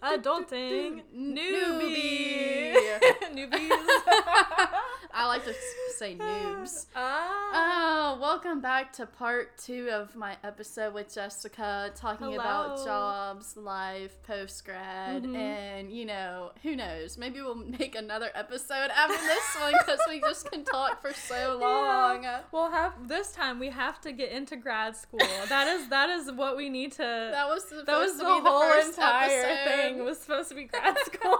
Adulting. Newbie. Newbies. I like to say noobs. Ah. Oh, welcome back to part two of my episode with Jessica, talking about jobs, life, post grad, Mhm. and you know, who knows? Maybe we'll make another episode after this one because we just can talk for so long. Yeah. Well, have this time we have to get into grad school. That is that is what we need to. That was that was the the whole first entire episode. thing was supposed to be grad school.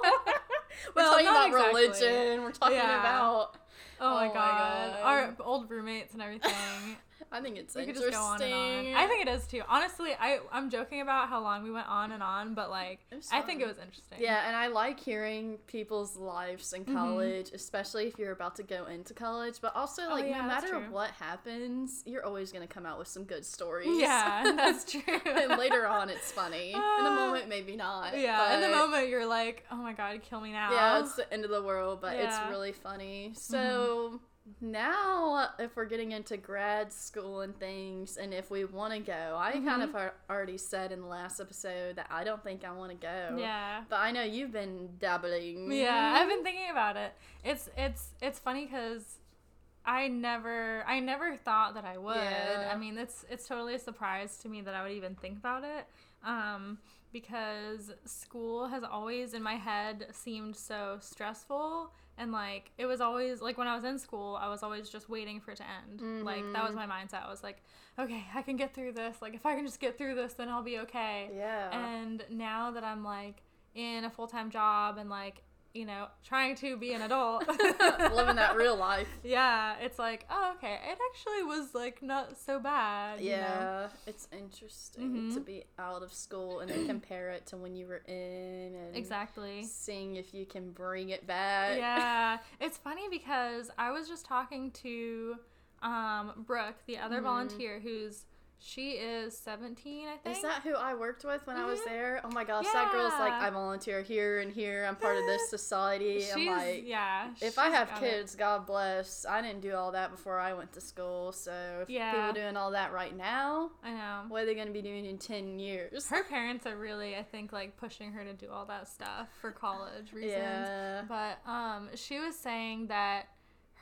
We're talking not about exactly. religion. We're talking Yeah. about. Oh, my Oh my god. God. Our old roommates and everything. I think it's we could interesting. just go on and on. I think it is too. Honestly, I I'm joking about how long we went on and on, but like I think it was interesting. Yeah, and I like hearing people's lives in Mhm. college, especially if you're about to go into college. But also, Oh, like, yeah, no matter what happens, you're always gonna come out with some good stories. Yeah, that's true. and later on, it's funny. in the Ah. moment, maybe not. Yeah, in the moment you're like, oh my god, kill me now. Yeah, it's the end of the world, but Yeah. Mm-hmm. it's really funny. So. Now, if we're getting into grad school and things, and if we want to go, I kind Mhm. of already said in the last episode that I don't think I want to go. yeah. But I know you've been dabbling. Yeah, I've been thinking about it. It's it's it's funny because I never I never thought that I would. Yeah. I mean, it's it's totally a surprise to me that I would even think about it. Um, because school has always in my head seemed so stressful and like it was always like when I was in school, I was always just waiting for it to end. Like that was Mhm. my mindset. I was like, okay, I can get through this. Like if I can just get through this, then I'll be okay. Yeah. And now that I'm like in a full time job and like, you know, trying to be an adult, Living that real life. Yeah, it's like, oh, okay, it actually was like not so bad. you know? Yeah, it's interesting Mhm. to be out of school and then compare it to when you were in and Exactly. seeing if you can bring it back. Yeah. It's funny because I was just talking to um, Brooke, the other Mhm. volunteer, who's she is 17, I think. Is that who I worked with when I was Mhm. there? Oh my gosh, that girl's like, I volunteer here and here. I'm part of this society. She's, I'm like, yeah. if I have got it. kids, God bless. I didn't do all that before I went to school. So if Yeah. people doing all that right now, I know. what are they going to be doing in 10 years? Her parents are really, I think, like pushing her to do all that stuff for college reasons. Yeah. But um, she was saying that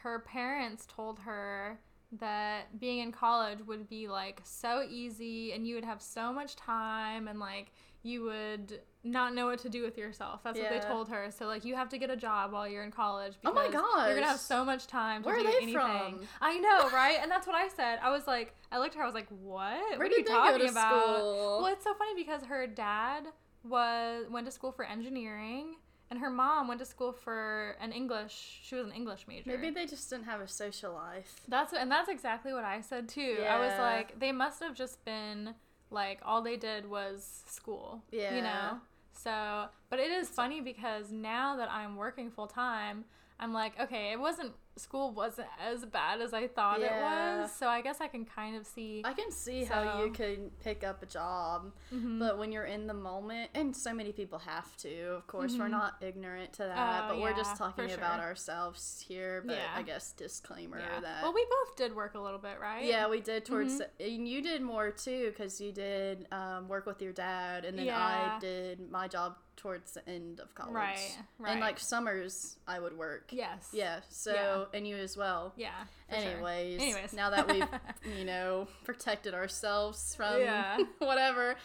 her parents told her that being in college would be like so easy and you would have so much time and like you would not know what to do with yourself. That's what they told her. So like you have to get a job while you're in college Oh because my you're gonna have so much time to Where are do they anything. from? I know, right? And that's what I said. I was like, I looked at her. I was like, what? Where what are you talking about? school? Well, it's so funny because her dad was went to school for engineering, and her mom went to school for an English. She was an English major. Maybe they just didn't have a social life. that's and that's exactly what I said too. I was like, they must have just been like all they did was school. Yeah. You know. So, but it is funny because now that I'm working full time, I'm like, okay, it wasn't school wasn't as bad as I thought Yeah. it was. So I guess I can kind of see. I can see how you can pick up a job, Mhm. but when you're in the moment, and so many people have to, of course, we're Mhm. not ignorant to that, Oh, but we're just talking about sure. ourselves here. But Yeah. I guess disclaimer yeah. that. Well, we both did work a little bit, right? yeah, we did towards, Mhm. and you did more too, because you did um, work with your dad, and then Yeah. I did my job towards the end of college. Right. Right. And like summers, I would work. yes. Yeah. So, and you as well. Yeah. for sure. Anyways, Anyways. now that we've you know protected ourselves from Yeah. whatever,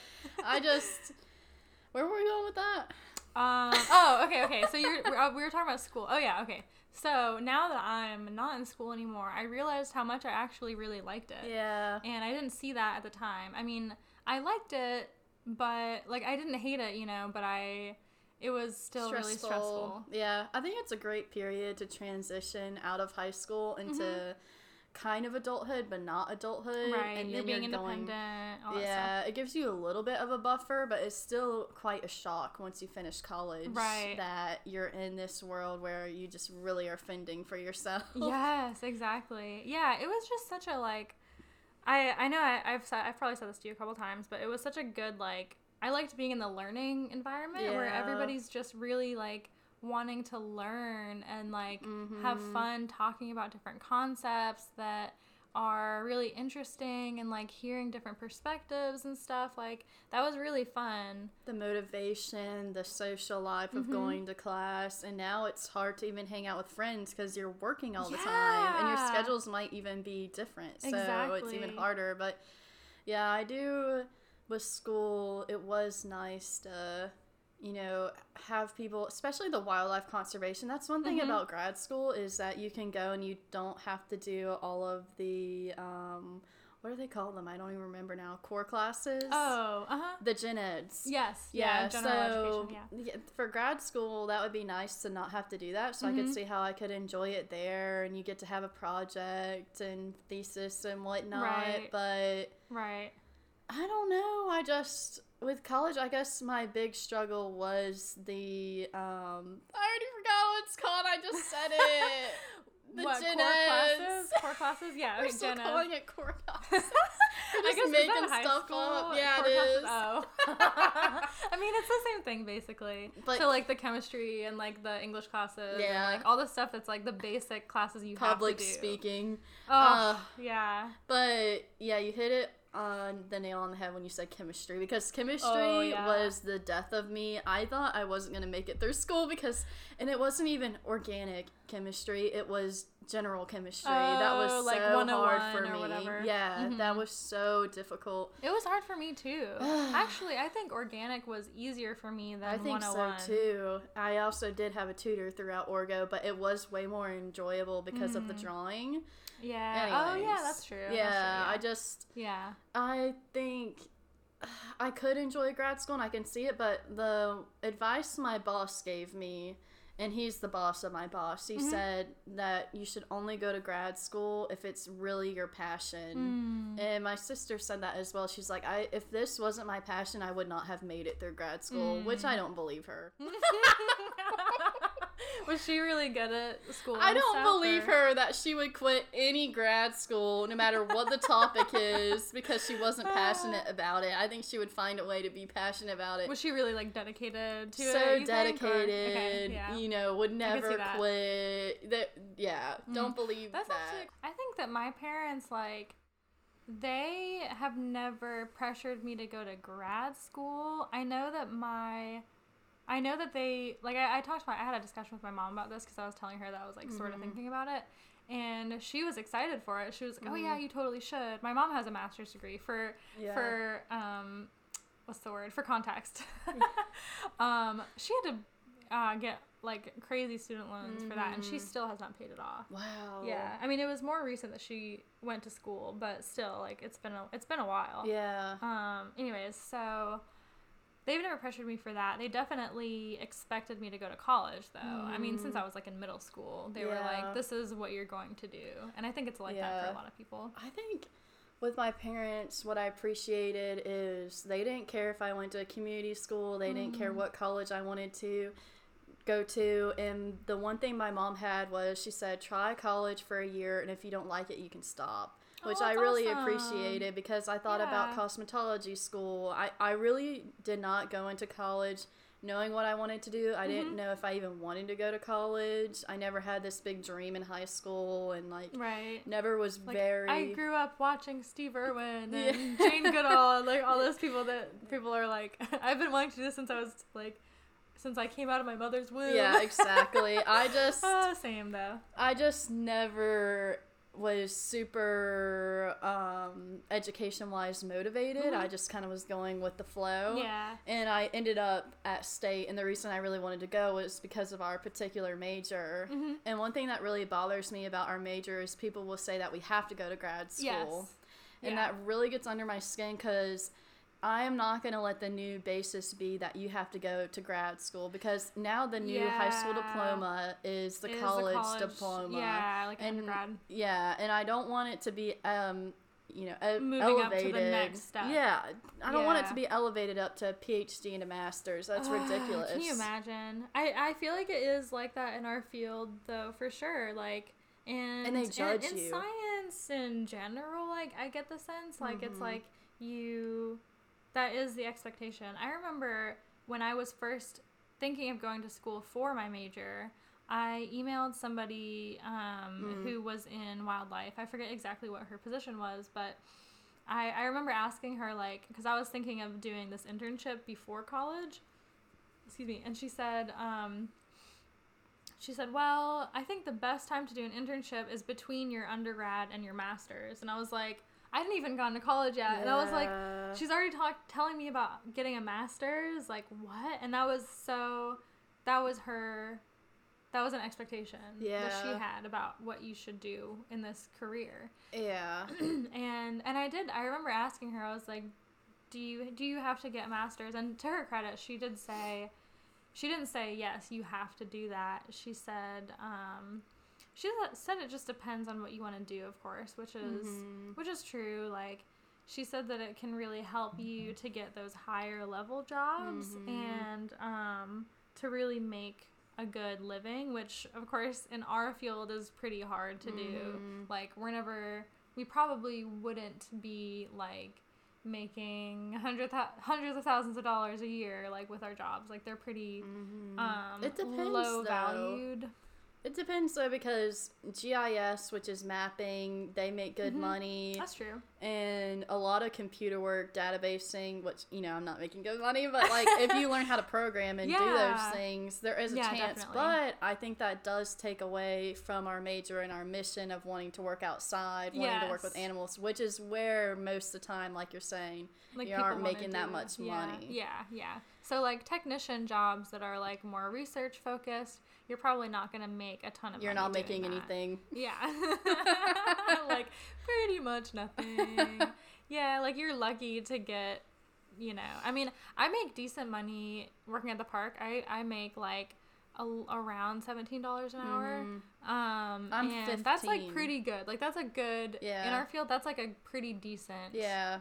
I just where were we going with that? Um. Oh. Okay. Okay. So you're uh, we were talking about school. Oh yeah. Okay. So now that I'm not in school anymore, I realized how much I actually really liked it. Yeah, And I didn't see that at the time. I mean, I liked it, but like I didn't hate it, you know. But I, it was still really stressful. Yeah, I think it's a great period to transition out of high school into kind of adulthood, but not adulthood. Mm-hmm. Right. and you're then being you're going- independent. all that Yeah, it gives you a little bit of a buffer, but it's still quite a shock once you finish college. Right. That you're in this world where you just really are fending for yourself. Yes. Exactly. Yeah. It was just such a like. I I know I, I've said I've probably said this to you a couple times, but it was such a good like. I liked being in the learning environment where everybody's just really like wanting to learn and like have Mhm. fun talking about different concepts that are really interesting and like hearing different perspectives and stuff. Like that was really fun. The motivation, the social life of Mhm. going to class, and now it's hard to even hang out with friends because you're working all the time, and your schedules might even be different. So it's even harder. But yeah, I do with school. It was nice to. You know, have people, especially the wildlife conservation. That's one thing Mhm. about grad school is that you can go and you don't have to do all of the, um, what do they call them? I don't even remember now. Core classes. Oh, uh huh. the gen eds. Yes. Yeah, Yeah. general so education. Yeah. for grad school, that would be nice to not have to do that. So I could Mhm. see how I could enjoy it there, and you get to have a project and thesis and whatnot. Right. But Right. I don't know. I just with college, I guess my big struggle was the um. I already forgot what it's called. I just said it. The what gen core eds. classes? Core classes? Yeah. We're okay, still gen calling it core classes. I We're just guess is making stuff school? up. Yeah, Core it classes? Oh. I mean, it's the same thing basically. But- so like the chemistry and like the English classes, Yeah. and, like all the stuff that's like the basic classes you Public have to do. speaking. Oh, Uh, yeah. But yeah, you hit it on the nail on the head when you said chemistry because chemistry Oh, yeah. was the death of me. I thought I wasn't going to make it through school because and it wasn't even organic chemistry, it was general chemistry. that was Oh, like so hard for or me. whatever. Yeah, that Mhm. was so difficult. It was hard for me too. Actually, I think organic was easier for me than I think so too. I also did have a tutor throughout Orgo, but it was way more enjoyable because of the Mm. drawing. Yeah. Oh yeah, that's true. That's Yeah, I just yeah. I think I could enjoy grad school and I can see it, but the advice my boss gave me, and he's the boss of my boss, he Mhm. said that you should only go to grad school if it's really your passion. Mm. And my sister said that as well. She's like, I if this wasn't my passion, I would not have made it through grad school, which Mm. I don't believe her. was she really good at school? I don't believe or- her that she would quit any grad school, no matter what the topic is, because she wasn't uh. passionate about it. I think she would find a way to be passionate about it. Was she really like dedicated to so it? or- dedicated, Okay, yeah. you know, would never quit. That yeah, don't mm. believe That's that. actually. I think that my parents like. They have never pressured me to go to grad school. I know that my. I know that they like I, I talked about I had a discussion with my mom about this because I was telling her that I was like sort of thinking about it and she was excited for it. She was like, "Oh Mhm. yeah, you totally should." My mom has a master's degree for yeah. for um what's the word for context um she had to uh, get like crazy student loans for that and she Mhm. still has not paid it off wow. yeah i mean it was more recent that she went to school but still like it's been a it's been a while Yeah. um anyways so they've never pressured me for that they definitely expected me to go to college though i mean since i was like in middle school they were Mm-hmm. Like this is what you're going to do and i think it's like that for a lot of people I think with my parents, what I appreciated is they didn't care if I went to a community school. They didn't care Mm. what college I wanted to go to. And the one thing my mom had was she said, try college for a year, and if you don't like it, you can stop. Which Oh, I really awesome. appreciated because I thought about cosmetology school. I, I really did not go into college knowing what I wanted to do. I Mm-hmm. didn't know if I even wanted to go to college. I never had this big dream in high school and like right never was Like, very I grew up watching Steve Irwin Yeah. and Jane Goodall and like all those people that people are like I've been wanting to do this since I was like since I came out of my mother's womb. Yeah, exactly. I just Ah, same though. I just never was super um education wise motivated. I just kind of was going with the flow. Yeah. And I ended up at state and the reason I really wanted to go was because of our particular major. Mhm. And one thing that really bothers me about our major is people will say that we have to go to grad school. Yes. And Yeah. that really gets under my skin cuz I am not going to let the new basis be that you have to go to grad school because now the new high school diploma is the, Is college, diploma. Yeah, like and undergrad. yeah, and I don't want it to be um you know Moving up to the elevated. next step. Yeah, I don't want it to be elevated up to PhD and a master's. That's ridiculous. Can you imagine? I, I feel like it is like that in our field though, for sure. Like and and they judge in, you. science in general, like I get the sense like it's Mhm. like you that is the expectation. I remember when I was first thinking of going to school for my major, I emailed somebody um, Mm. who was in wildlife. I forget exactly what her position was, but I, I remember asking her, like, because I was thinking of doing this internship before college. Excuse me. And she said, um, she said, well, I think the best time to do an internship is between your undergrad and your master's. And I was like, I hadn't even gone to college yet. And I was like, she's already talk- telling me about getting a master's. Like, what? And that was so, that was her, that was an expectation that she had about what you should do in this career. yeah. and and I did. I remember asking her. I was like, "Do you do you have to get masters?" And to her credit, she did say, she didn't say yes. You have to do that. She said, um, she said it just depends on what you want to do, of course, which is Mhm. which is true. Like she said that it can really help you to get those higher level jobs Mhm. and um, to really make a good living, which of course in our field is pretty hard to do. Mhm. Like we're never, we probably wouldn't be like making hundred thou- hundreds of thousands of dollars a year like with our jobs. Like they're pretty Mhm. um, it depends low though. valued. It depends though because GIS, which is mapping, they make good Mhm. money, That's true. and a lot of computer work, databasing, which you know I'm not making good money, but like if you learn how to program and do those things, there is a Yeah, chance. definitely. But I think that does take away from our major and our mission of wanting to work outside, wanting to work with animals, which is where most of the time, like you're saying, like you aren't making that much yeah, money. Yeah, yeah. So like technician jobs that are like more research focused, you're probably not gonna make a ton of. Money. You're not making that. anything. Yeah, like pretty much nothing. yeah, like you're lucky to get. You know, I mean, I make decent money working at the park. I I make like. A, around seventeen dollars an hour, Mhm. um, I'm and that's like pretty good. Like that's a good yeah. in our field. That's like a pretty decent. Yeah.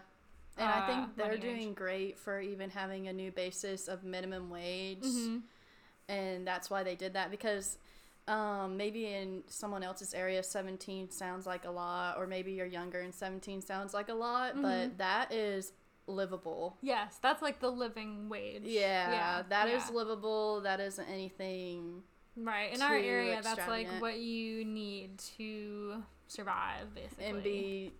And I uh, think they're money range. doing great for even having a new basis of minimum wage. Mhm. And that's why they did that because um, maybe in someone else's area, 17 sounds like a lot, or maybe you're younger and 17 sounds like a lot, Mhm. but that is livable. Yes, that's like the living wage. Yeah, that is yeah. livable. That isn't anything. Right in our area. That's like what you need to survive, basically. And be,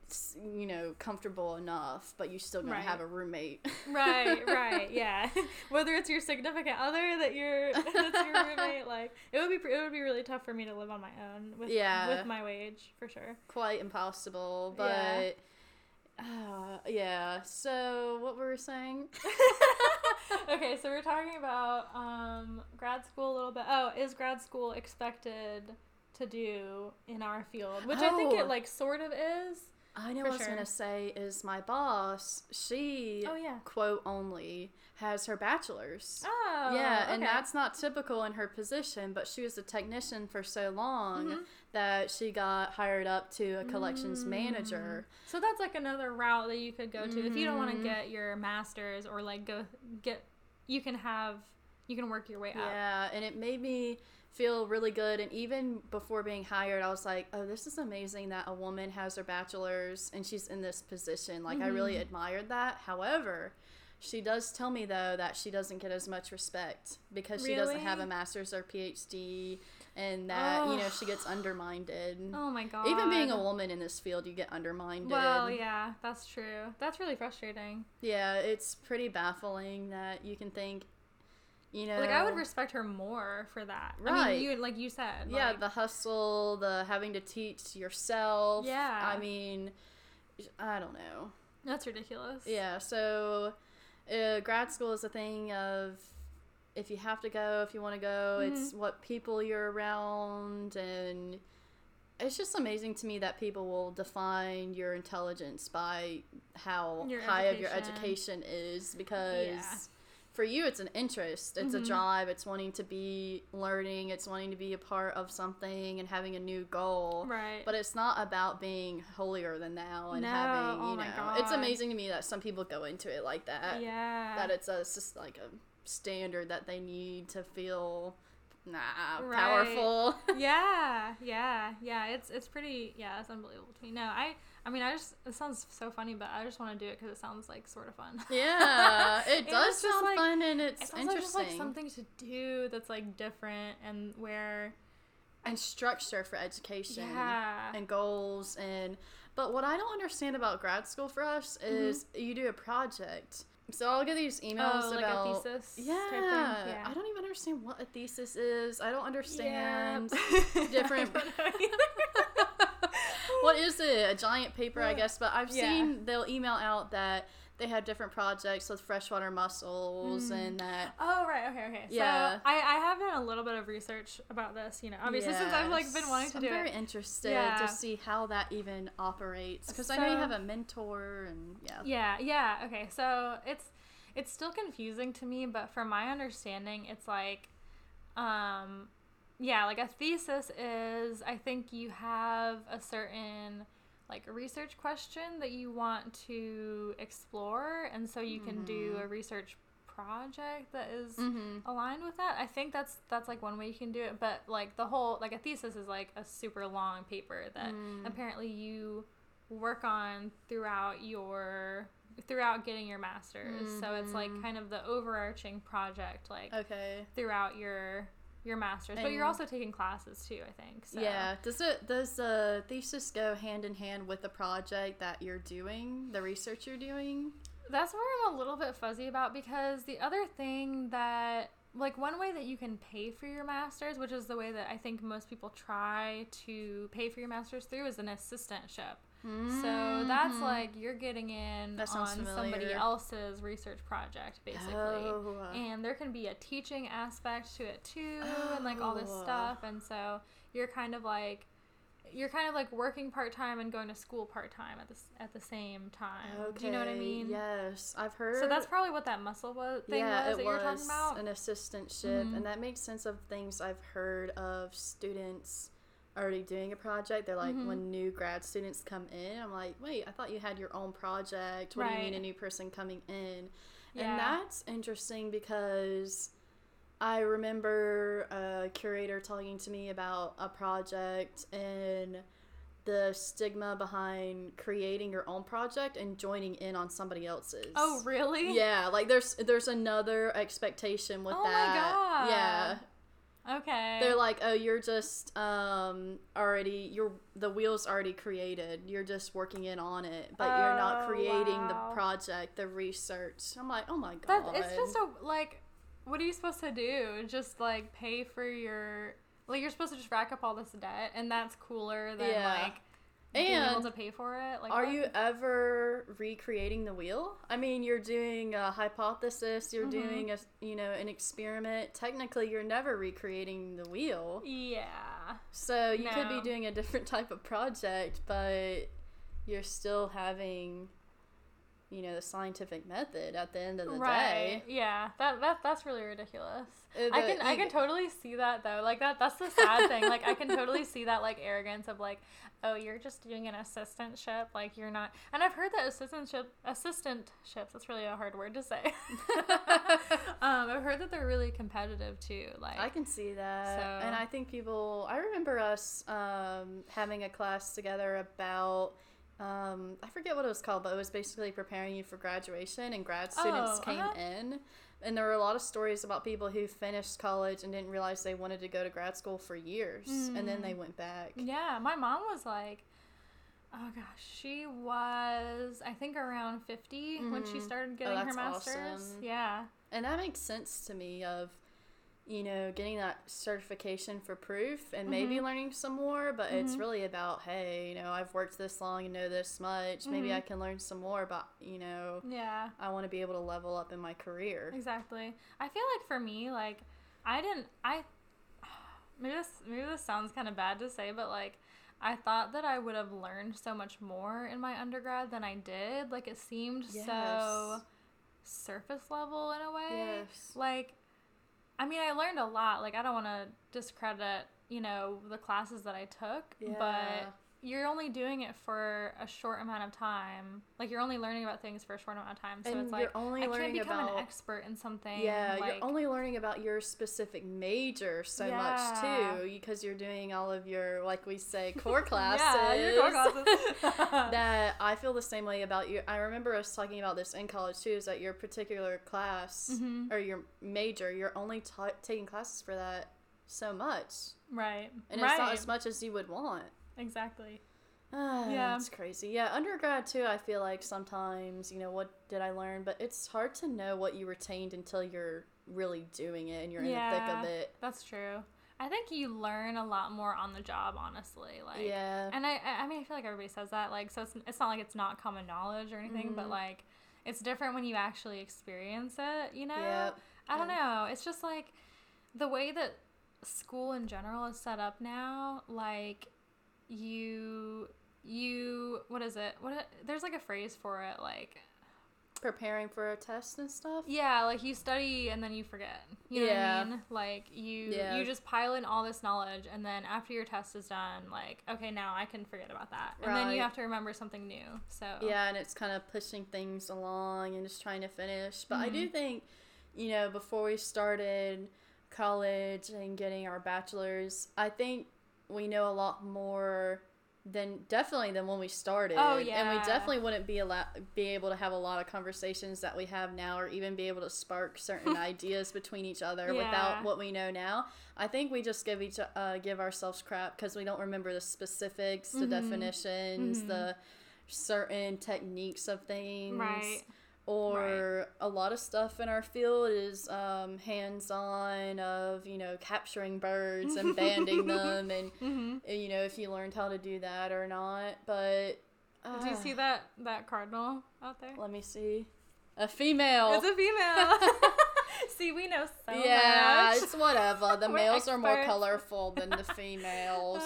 you know, comfortable enough, but you still gonna Right. have a roommate. right, right, yeah. Whether it's your significant other that you're that's your roommate, like it would be it would be really tough for me to live on my own with Yeah. with my wage for sure. Quite impossible, Yeah. Uh, yeah. So what were we saying? okay, so we're talking about um, grad school a little bit. Oh, is grad school expected to do in our field? Which I think Oh. it like sort of is. I know what I was gonna say is my boss. She Oh yeah. quote only has her bachelor's. Oh yeah, and that's not typical in her position, but she was a technician for so long Mhm. That she got hired up to a collections manager. So that's like another route that you could go to if you don't want to Mhm. get your master's or like go get. You can have. You can work your way up. Yeah, and it made me feel really good. And even before being hired, I was like, oh, this is amazing that a woman has her bachelor's and she's in this position. Like, I really Mhm. admired that. However, she does tell me, though, that she doesn't get as much respect because she doesn't have a master's or PhD and that, you know, she gets undermined. Oh my god. Even being a woman in this field, you get undermined. Well, yeah, that's true. That's really frustrating. Yeah, it's pretty baffling that you can think, you know. Like I would respect her more for that. I Right. mean, you like you said. yeah like- the hustle the having to teach yourself Yeah. i mean i don't know that's ridiculous. yeah so uh, grad school is a thing of if you have to go if you want to go Mm-hmm. it's what people you're around and it's just amazing to me that people will define your intelligence by how Your high of your education. education is because Yeah. for you it's an interest it's Mhm. a drive it's wanting to be learning it's wanting to be a part of something and having a new goal Right. but it's not about being holier than thou and No, having oh you my know it's amazing to me that some people go into it like that yeah. that it's, a, it's just like a standard that they need to feel nah Right. powerful yeah, yeah, yeah. It's it's pretty. Yeah, it's unbelievable to me. No, I. I mean, I just. It sounds so funny, but I just want to do it because it sounds like sort of fun. yeah it And does sound like- fun and it's, It's also just interesting like something to do that's like different and where and structure for education Yeah. and goals and but what I don't understand about grad school for us mm-hmm. is you do a project. So I'll get these emails oh, like about a thesis. yeah? Yeah. I don't even understand what a thesis is. I don't Yeah. understand different- don't what is it? A giant paper, I guess. But I've Yeah. seen they'll email out that they have different projects with freshwater mussels Mm. and that. Oh right, okay, okay. Yeah. So I, I have done a little bit of research about this, you know, obviously since I've like been wanting to I'm do very it. interested Yeah. to see how that even operates because I know you have a mentor and yeah. Yeah, yeah. Okay, so it's it's still confusing to me, but from my understanding, it's like, um, yeah, like a thesis is I think you have a certain like a research question that you want to explore, and so you can do a research project that is Mm-hmm. aligned with that. I think that's that's like one way you can do it, but like the whole like a thesis is like a super long paper that Mm. apparently you work on throughout your throughout getting your masters. So it's like Mhm. kind of the overarching project like Okay. throughout your your masters. but you're also taking classes too, I think. So Yeah. Does it does the thesis go hand in hand with the project that you're doing, the research you're doing? That's where I'm a little bit fuzzy about because the other thing that like one way that you can pay for your masters, which is the way that I think most people try to pay for your masters through, is an assistantship. So that's Mhm. like you're getting in on sounds somebody else's research project, basically. Oh. And there can be a teaching aspect to it too, and like all this Oh. stuff. And so you're kind of like you're kind of like working part time and going to school part time at the at the same time. Do you know what I mean? Yes, I've heard. So that's probably what that mussel was thing yeah, was that you were was talking about. an assistantship, Mhm. and that makes sense of things I've heard of students already doing a project. They're like, Mhm. when new grad students come in, I'm like, wait, I thought you had your own project. What do you mean a new person coming in? Yeah. And that's interesting because I remember a curator talking to me about a project and the stigma behind creating your own project and joining in on somebody else's. oh, really? Yeah, like there's there's another expectation with Oh my that. God. Yeah. Okay. They're like, "Oh, you're just um already you're the wheel's already created. You're just working in on it, but you're not Oh, creating wow. the project, the research." I'm like, "Oh my That god." it's just a like, what are you supposed to do? Just like pay for your like you're supposed to just rack up all this debt, and that's cooler than Yeah. like being able And to pay for it. Like, Are you ever recreating the wheel? I mean, you're doing a hypothesis, you're Mhm. doing a, you know, an experiment. Technically, you're never recreating the wheel. Yeah. So you could be doing a different type of project, but you're still having, you know, the scientific method at the end of the Right. day. Yeah. That that that's really ridiculous. Uh, I can I can totally see that though. Like that that's the sad thing. Like I can totally see that like arrogance of like, oh, you're just doing an assistantship. Like you're not. And I've heard that assistantship assistantships. That's really a hard word to say. um, I've heard that they're really competitive too. Like I can see that. So- And I think people, I remember us um, having a class together about, um, I forget what it was called, but it was basically preparing you for graduation, and grad students Oh, came uh-huh. in. And there were a lot of stories about people who finished college and didn't realize they wanted to go to grad school for years, and then Mm. they went back. Yeah, my mom was like, oh gosh, she was I think around 50 when she Mhm. started Oh, getting her master's. awesome. Yeah. And that makes sense to me of, you know, getting that certification for proof and maybe Mhm. learning some more, but it's Mhm. really about, hey, you know, I've worked this long and know this much. Maybe Mhm. I can learn some more about, you know, Yeah. I want to be able to level up in my career. Exactly. I feel like for me, like I didn't I maybe this maybe this sounds kind of bad to say, but like I thought that I would have learned so much more in my undergrad than I did. Like it seemed so surface level in a way. Yes. Like I mean, I learned a lot. Like I don't want to discredit, you know, the classes that I took, Yeah. but you're only doing it for a short amount of time. Like you're only learning about things for a short amount of time. So and it's you're like only I can't become about an expert in something. Yeah, like, you're only learning about your specific major so Yeah. much too, because you're doing all of your, like we say, core classes. Yeah, your core classes. that I feel the same way about you. I remember us talking about this in college too. Is that your particular class Mhm. or your major? You're only ta taking classes for that so much, Right. and right. it's not as much as you would want. Exactly. Ah, Yeah. it's crazy. Yeah, undergrad too. I feel like sometimes you know what did I learn, but it's hard to know what you retained until you're really doing it and you're in the thick of it. That's true. I think you learn a lot more on the job, honestly. Like, yeah. And I, I mean, I feel like everybody says that. Like, so it's, it's not like it's not common knowledge or anything, but Mhm. like, it's different when you actually experience it. You know. Yep. I don't Yeah. know. It's just like the way that school in general is set up now. Like, you you what is it? What there's like a phrase for it. Like, Preparing for a test and stuff. yeah, like you study and then you forget. You know Yeah. what I mean? Like you Yeah. you just pile in all this knowledge and then after your test is done, like, okay, now I can forget about that. And then you have to remember something new. So Yeah, and it's kind of pushing things along and just trying to finish. But I do Mhm. think, you know, before we started college and getting our bachelors, I think we know a lot more than definitely than when we started. Oh, And we definitely wouldn't be allow- be able to have a lot of conversations that we have now or even be able to spark certain ideas between each other Yeah. without what we know now. I think we just give each uh, give ourselves crap because we don't remember the specifics, the Mhm. definitions, Mhm. the certain techniques of things. Right. Or a lot of stuff in our field is um, hands on of, you know, capturing birds and banding them and, Mm-hmm. uh, you know, if you learned how to do that or not. But. Do you uh, see that that cardinal out there? Let me see. A female. It's a female. see, we know so yeah, much. it's whatever. The males are more colorful than the females.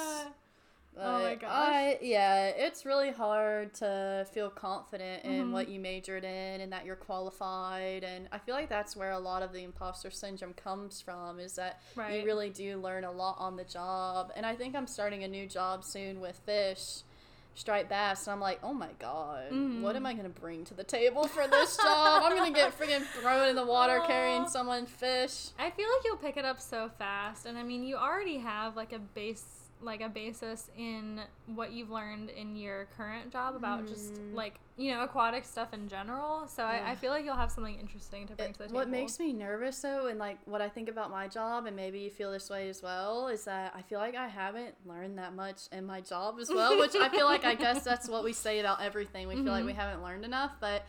Uh, Oh my gosh. I, yeah, it's really hard to feel confident in Mhm. what you majored in and that you're qualified. And I feel like that's where a lot of the imposter syndrome comes from is that right. you really do learn a lot on the job. And I think I'm starting a new job soon with fish. Striped bass, and I'm like, oh my god, what am. I gonna bring to the table for this job? I'm gonna get freaking thrown in the water carrying someone fish. I feel like you'll pick it up so fast, and I mean, you already have like a base, like a basis in what you've learned in your current job about just Mhm. like you know aquatic stuff in general. So I, I feel like you'll have something interesting to bring It- to the table. what makes me nervous though and like what i think about my job and maybe you feel this way as well is that i feel like i haven't learned that much in my job as well which i feel like i guess that's what we say about everything we feel like Mhm. we haven't learned enough but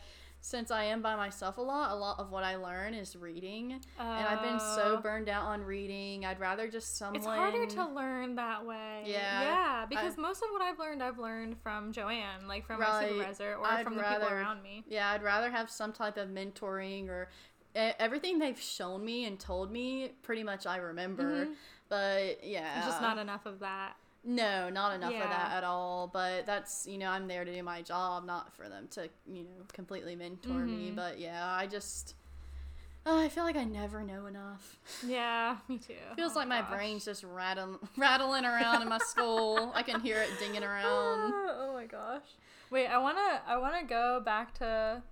since i am by myself a lot a lot of what i learn is reading and i've been so Oh. burned out on reading i'd rather just someone It's harder to learn that way. Yeah, Yeah, because most of what I've learned, I've learned from Joanne, like from my supervisor or I'd from the people around me. Yeah, I'd rather have some type of mentoring or everything they've shown me and told me. Pretty much, I remember. Mhm. But yeah, It's just not enough of that. No, not enough of Yeah. that at all. But that's you know I'm there to do my job, not for them to you know completely mentor me. Mhm. But yeah, I just uh, I feel like I never know enough. Yeah, me too. Feels Oh like my gosh. brain's just rattling rattling around in my skull. I can hear it dinging around. oh my gosh. Wait, I wanna I wanna go back to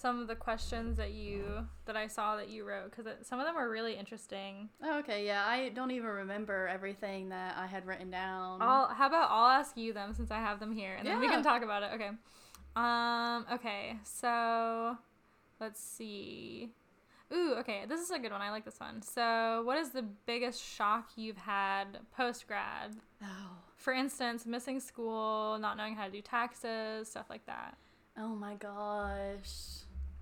some of the questions that you that I saw that you wrote because some of them are really interesting. Oh, okay, yeah, I don't even remember everything that I had written down. I'll how about I'll ask you them since I have them here and then we can talk about it. Okay. Um. Okay. So, let's see. Ooh. Okay. This is a good one. I like this one. So, what is the biggest shock you've had post grad? oh, For instance, missing school, not knowing how to do taxes, stuff like that. oh my gosh,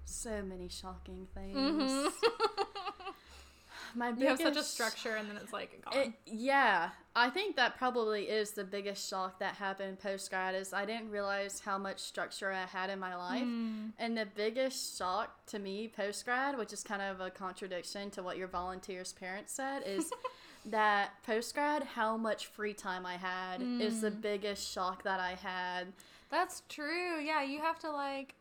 so many shocking things. Mhm. My you have such a structure, and then it's like gone. It, yeah, I think that probably is the biggest shock that happened post grad is I didn't realize how much structure I had in my life. Mm. And the biggest shock to me post grad, which is kind of a contradiction to what your volunteer's parents said, is that post grad, how much free time I had is the Mm. biggest shock that I had. That's true. Yeah, you have to like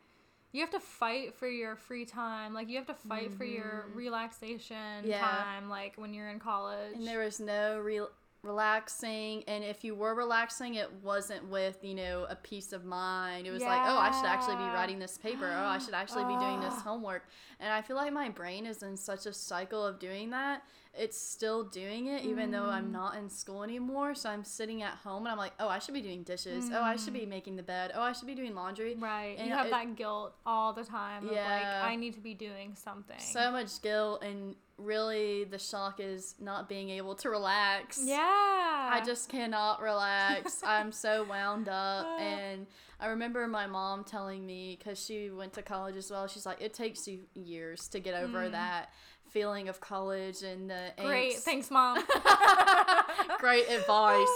you have to fight for your free time. Like you have to fight for your Mhm. relaxation Yeah. time like when you're in college. And there was no real relaxing and if you were relaxing it wasn't with you know a peace of mind it was like oh i should actually be writing this paper oh i should actually be doing this homework and i feel like my brain is in such a cycle of doing that it's still doing it even though i'm Mm. not in school anymore so i'm sitting at home and i'm like oh i should be doing dishes oh i should be making the bed oh i should be doing laundry Right. And you have it- that guilt all the time of Yeah. like I need to be doing something. so much guilt and really the shock is not being able to relax yeah. I just cannot relax. I'm so wound up. And I remember my mom telling me, because she went to college as well, she's like, it takes you years to get over Mm. that feeling of college and the Great. angst. Thanks, mom. Great advice.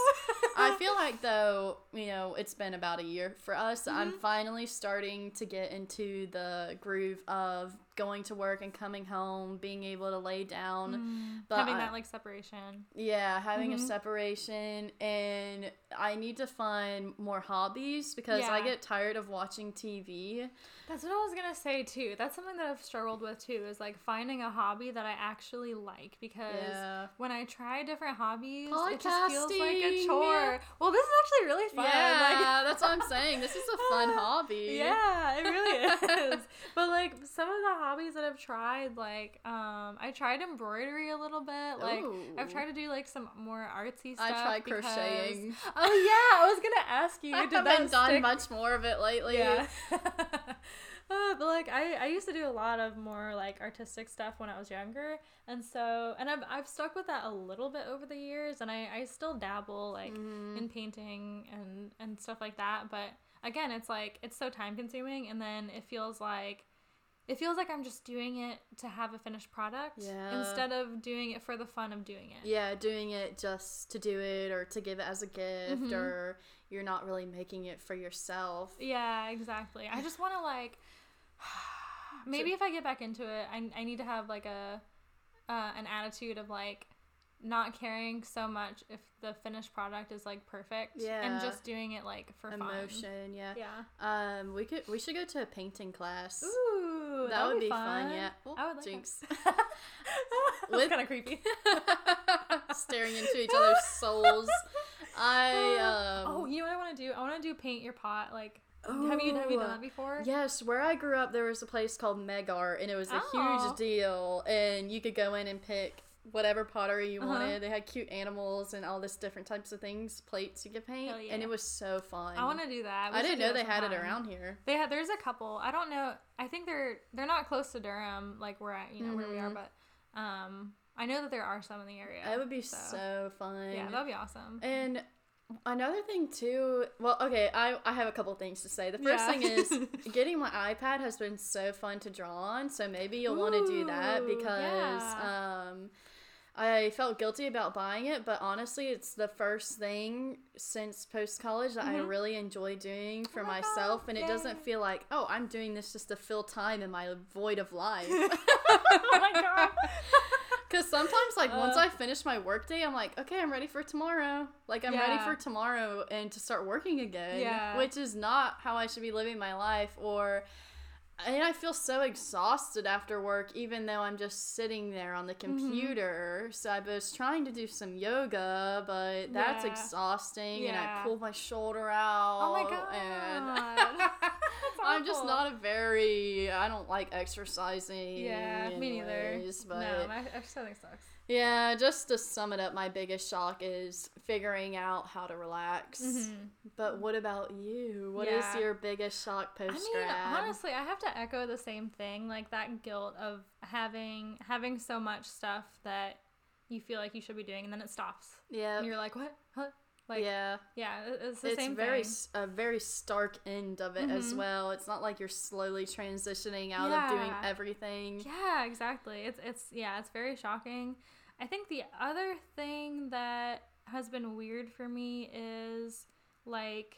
I feel like though, you know, it's been about a year for us. I'm Mm-hmm. finally starting to get into the groove of going to work and coming home, being able to lay down. But Mm. Having I- that like separation. yeah, having Mhm. a separation, and I need to find more hobbies because I get tired of watching TV. That's what I was gonna say too. That's something that I've struggled with too. Is like finding a hobby that I actually like because Yeah. when I try different hobbies, it just feels like a chore. Well, this is actually really fun. Yeah, like, that's what I'm saying. This is a fun hobby. Yeah, it really is. but like some of the hobbies that I've tried, like um, I tried embroidery a little bit. Like I've tried to do like some more artsy stuff. I tried because- crocheting. Oh yeah, I was gonna ask you. I did haven't that done stick? much more of it lately. Yeah. Uh, but like I, I used to do a lot of more like artistic stuff when I was younger, and so and I've I've stuck with that a little bit over the years, and I, I still dabble like Mhm. in painting and and stuff like that. But again, it's like it's so time consuming, and then it feels like it feels like I'm just doing it to have a finished product Yeah. instead of doing it for the fun of doing it. Yeah, doing it just to do it or to give it as a gift, Mhm. or you're not really making it for yourself. Yeah, exactly. I just want to like maybe if I get back into it, I, I need to have like a uh, an attitude of like not caring so much if the finished product is like perfect Yeah. and just doing it like for fun. Emotion, yeah. Yeah. Um, we could we should go to a painting class. Ooh, that would be fun. Yeah. Oh, I would like jinx. that. That's kind of creepy. Staring into each other's souls. I um. oh, you know what I want to do? I want to do paint your pot. Like, have you have you done that before? Yes, where I grew up, there was a place called Megart, and it was a Oh. huge deal. And you could go in and pick whatever pottery you Uh-huh. wanted. They had cute animals and all this different types of things, plates you could paint, yeah. and it was so fun. I want to do that. We I didn't know that they had it around here. They had there's a couple. I don't know. I think they're they're not close to Durham, like we're at, you know, where we are, Mhm. but um I know that there are some in the area. It would be so, so fun. Yeah, that'd be awesome. And another thing too, well, okay, I, I have a couple things to say. The first Yeah. thing is getting my iPad has been so fun to draw on, so maybe you'll want to do that because yeah. um I felt guilty about buying it, but honestly, it's the first thing since post college that I Mhm. really enjoy doing for Oh my myself, God, and it doesn't feel like, oh, I'm doing this just to fill time in my void of life. oh my god. Because sometimes, like, once Uh. I finish my workday, I'm like, okay, I'm ready for tomorrow. Like, I'm ready for tomorrow and to start working again. Yeah. Which is not how I should be living my life. Or, and I feel so exhausted after work, even though I'm just sitting there on the Mm-hmm. computer. So I was trying to do some yoga, but that's Yeah. exhausting. And I Yeah. pulled my shoulder out. Oh my god. And I'm just not a very, I don't like exercising. Yeah, me neither. anyways, But no, my exercising sucks. Yeah, just to sum it up, my biggest shock is figuring out how to relax. Mhm. But what about you? What is Yeah. your biggest shock post grad? I mean, honestly, I have to echo the same thing. Like that guilt of having having so much stuff that you feel like you should be doing, and then it stops, yeah, and you're like, "What? Huh?" Like, yeah, yeah, it's the it's same very thing. a very stark end of it as Mhm. well. It's not like you're slowly transitioning out of doing everything. Yeah, exactly. It's it's yeah, it's very shocking. I think the other thing that has been weird for me is like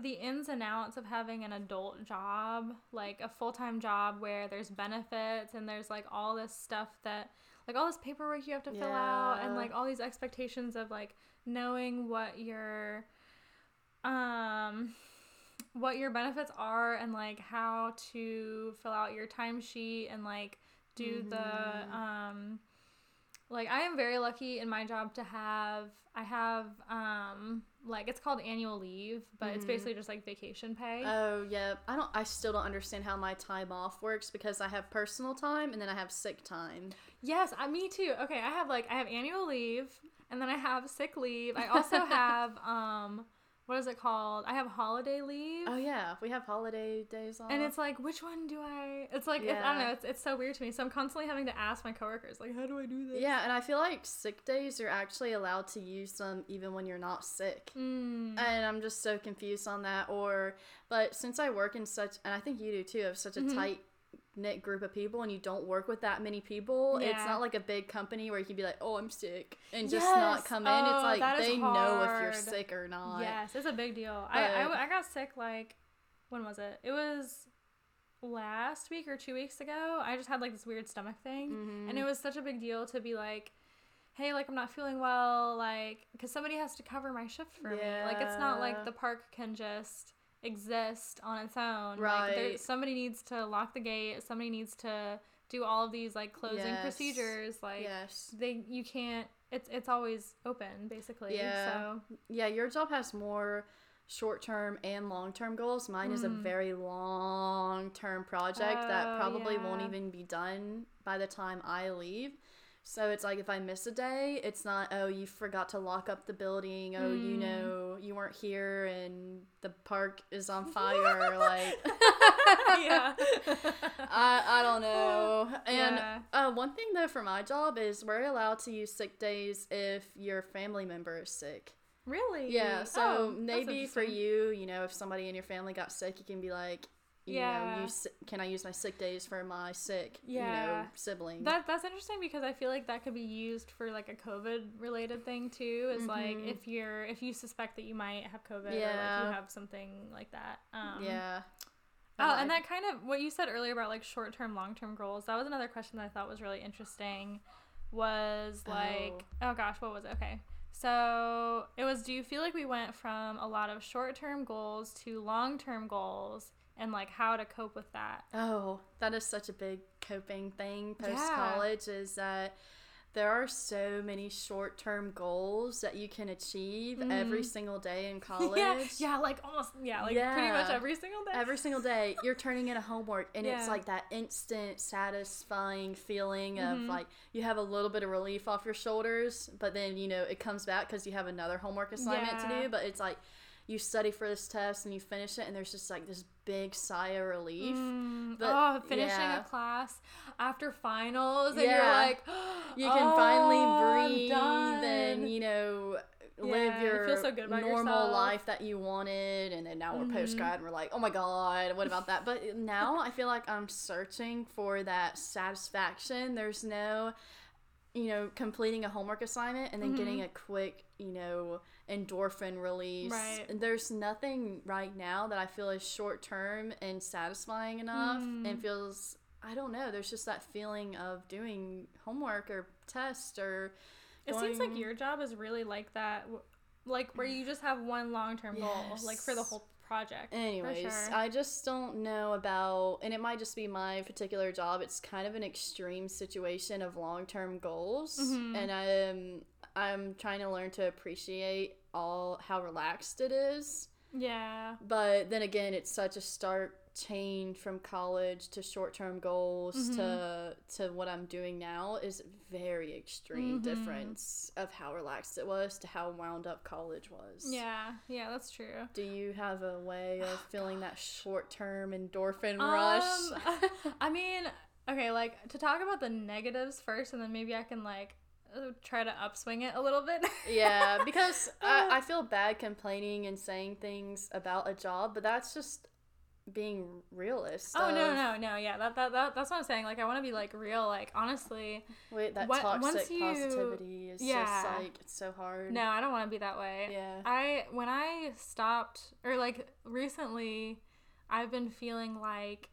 the ins and outs of having an adult job, like a full-time job where there's benefits and there's like all this stuff that like all this paperwork you have to fill out and like all these expectations of like knowing what your um what your benefits are and like how to fill out your timesheet and like do the Mhm. um like I am very lucky in my job to have I have um like it's called annual leave, but it's Mhm. basically just like vacation pay. Oh yeah, I don't. I still don't understand how my time off works because I have personal time and then I have sick time. yes, I, me too. Okay, I have like I have annual leave and then I have sick leave. I also have um what is it called? I have holiday leave. Oh yeah, we have holiday days off. And it's like, which one do I? It's like, it's, I don't know. It's, it's so weird to me. So I'm constantly having to ask my coworkers, like, how do I do this? yeah, and I feel like sick days you're actually allowed to use them even when you're not sick. Mm. And I'm just so confused on that. Or, but since I work in such, and I think you do too, of such a Mhm. tight knit group of people, and you don't work with that many people, it's not like a big company where you can be like, "Oh, I'm sick," and just not come in. Oh, it's like they know if you're sick or not. Yes, it's a big deal. I, I, I got sick like, when was it? It was last week or two weeks ago. I just had like this weird stomach thing. Mhm. And it was such a big deal to be like, hey, like I'm not feeling well, like, because somebody has to cover my shift for me. Like, it's not like the park can just exist on its own. Like, there, Right. somebody needs to lock the gate. Somebody needs to do all of these like closing Yes. procedures. Like, yes. they you can't. It's it's always open basically. Yeah. So Yeah, your job has more short term and long term goals. Mine is a Mm. very long term project that Oh, probably won't even be done by the time I leave. So it's like if I miss a day, it's not, oh, you forgot to lock up the building. Oh, you Mm. know, you weren't here and the park is on fire. like, yeah. I, I don't know. And Yeah. uh, one thing though for my job is we're allowed to use sick days if your family member is sick. Really? Yeah, so Oh, maybe for you, you know, if somebody in your family got sick, you can be like, you know, Yeah. use can I use my sick days for my sick, you know, sibling? That that's interesting because I feel like that could be used for like a COVID related thing too. Is like Mhm. if you're if you suspect that you might have COVID or like you have something like that. Um, yeah. Oh, and that kind of what you said earlier about like short term, long term goals. That was another question that I thought was really interesting. Was like, oh. gosh, what was it? Okay, so it was. Do you feel like we went from a lot of short term goals to long term goals, and like how to cope with that? Oh, that is such a big coping thing post college is that there are so many short term goals that you can achieve every Mhm. single day in college. Yeah, yeah, like almost, yeah, like pretty much every single day. Every single day, you're turning in a homework, and it's like that instant, satisfying feeling of Mhm. like you have a little bit of relief off your shoulders, but then you know it comes back because you have another homework assignment to do. But it's like you study for this test and you finish it, and there's just like this big sigh of relief. Mm, But, oh, finishing yeah. a class after finals, and you're like, You can "Oh, finally breathe done." and you know live you your so normal yourself. life that you wanted and then now we're Mhm. post grad and we're like oh my god what about that but now i feel like i'm searching for that satisfaction there's no you know completing a homework assignment and then getting Mhm. a quick you know endorphin release Right. there's nothing right now that i feel is short term and satisfying enough Mm. and feels i don't know there's just that feeling of doing homework or test or It seems like your job is really like that, like where you just have one long term goal, like for the whole project. Anyways, sure. I just don't know about, and it might just be my particular job. It's kind of an extreme situation of long term goals, Mhm. and I'm I'm trying to learn to appreciate all how relaxed it is. Yeah. But then again, it's such a stark change from college to short term goals Mm-hmm. to to what I'm doing now is very extreme Mhm. difference of how relaxed it was to how wound up college was. Yeah. Yeah, that's true. Do you have a way of feeling that short term endorphin rush? Um, I mean, okay, like to talk about the negatives first, and then maybe I can like try to upswing it a little bit. yeah, because I, I feel bad complaining and saying things about a job, but that's just being realist. Oh no of- no no yeah that, that, that that's what I'm saying like I want to be like real like honestly Wait, that What- toxic you- positivity is just yeah. like it's so hard. no I don't want to be that way Yeah. I when I stopped or like recently I've been feeling like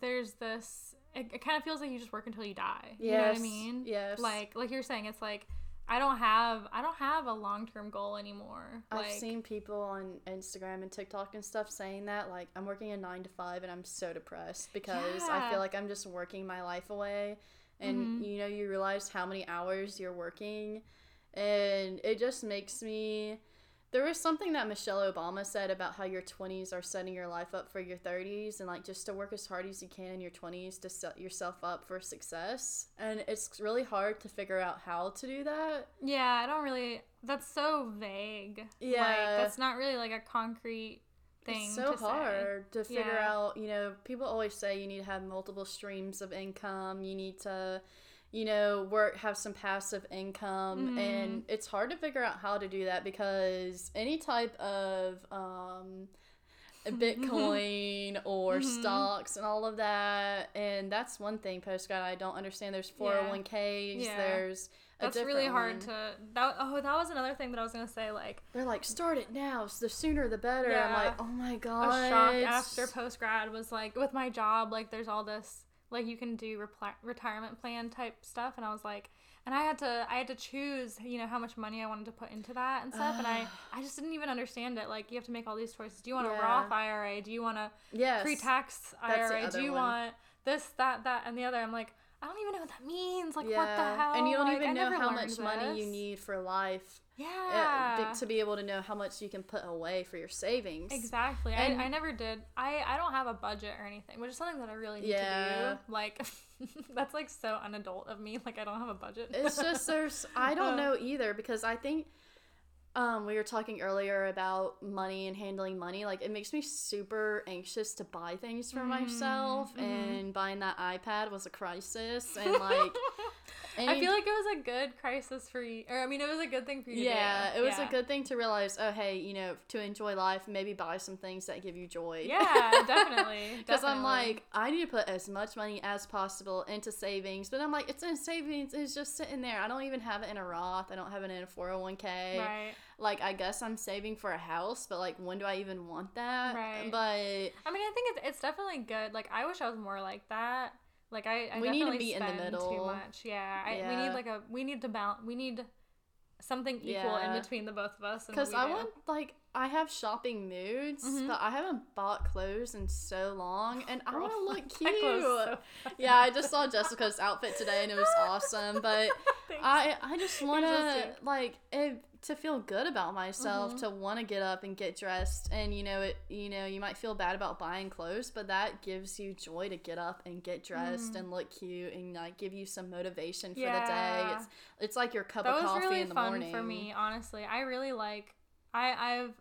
there's this it, it kind of feels like you just work until you die. You know what I mean? yes. like like you're saying it's like I don't have I don't have a long term goal anymore. I've like seen people on Instagram and TikTok and stuff saying that like I'm working a 9 to 5 and I'm so depressed because I feel like I'm just working my life away. And mm-hmm. you know you realize how many hours you're working and it just makes me there was something that Michelle Obama said about how your 20s are setting your life up for your 30s and like just to work as hard as you can in your 20s to set yourself up for success. And it's really hard to figure out how to do that. Yeah, I don't really. That's so vague. Yeah. Like, that's not really like a concrete thing. It's so to say. hard to figure Yeah. out, you know, people always say you need to have multiple streams of income, you need to you know, work have some passive income Mm-hmm. and it's hard to figure out how to do that because any type of um Bitcoin or Mm-hmm. stocks and all of that. And that's one thing post grad I don't understand. There's 401ks, Yeah. there's That's really hard one. to. That oh, that was another thing that I was gonna say. Like They're like, start it now. So the sooner the better. I'm like, oh my god. a shock after post grad was like with my job. Like there's all this like you can do repli- retirement plan type stuff, and I was like, and I had to I had to choose you know how much money I wanted to put into that and stuff, and I I just didn't even understand it. Like you have to make all these choices. Do you want a Roth IRA? Do you want a yes. pre-tax IRA? Do you one. want this, that, that, and the other? I'm like, I don't even know what that means. Like, Yeah. what the hell? And you don't Like, even know how much money you need for life uh, Yeah. to be able to know how much you can put away for your savings. Exactly. And- I, I never did. I, I don't have a budget or anything, which is something that I really need Yeah. to do. Like, that's like so unadult of me. Like, I don't have a budget. It's just there's I Uh. don't know either because I think um we were talking earlier about money and handling money like it makes me super anxious to buy things for myself mhm. and buying that iPad was a crisis and like I feel like it was a good crisis for you. Or, I mean, it was a good thing for you to yeah, it was Yeah. a good thing to realize. Oh, hey, you know, to enjoy life, maybe buy some things that give you joy. Yeah, definitely. Because I'm like, I need to put as much money as possible into savings, but I'm like, it's in savings. It's just sitting there. I don't even have it in a Roth. I don't have it in a 401k. right. Like, I guess I'm saving for a house, but like, when do I even want that? Right. But I mean, I think it's, it's definitely good. Like, I wish I was more like that. Like, I, I We need to be in the spend middle. too much. Yeah, I, we need like a we need to balance. We need something equal Yeah. in between the both of us. because I do. want like I have shopping moods, Mhm. but I haven't bought clothes in so long, and I want to look cute. so yeah, I just saw Jessica's outfit today, and it was awesome. But Thanks. I I just want to like it, to feel good about myself, Mhm. to want to get up and get dressed, and you know it. You know you might feel bad about buying clothes, but that gives you joy to get up and get dressed Mm. and look cute and like give you some motivation for the day. It's it's like your cup that of coffee really in the fun morning for me. Honestly, I really like. I I've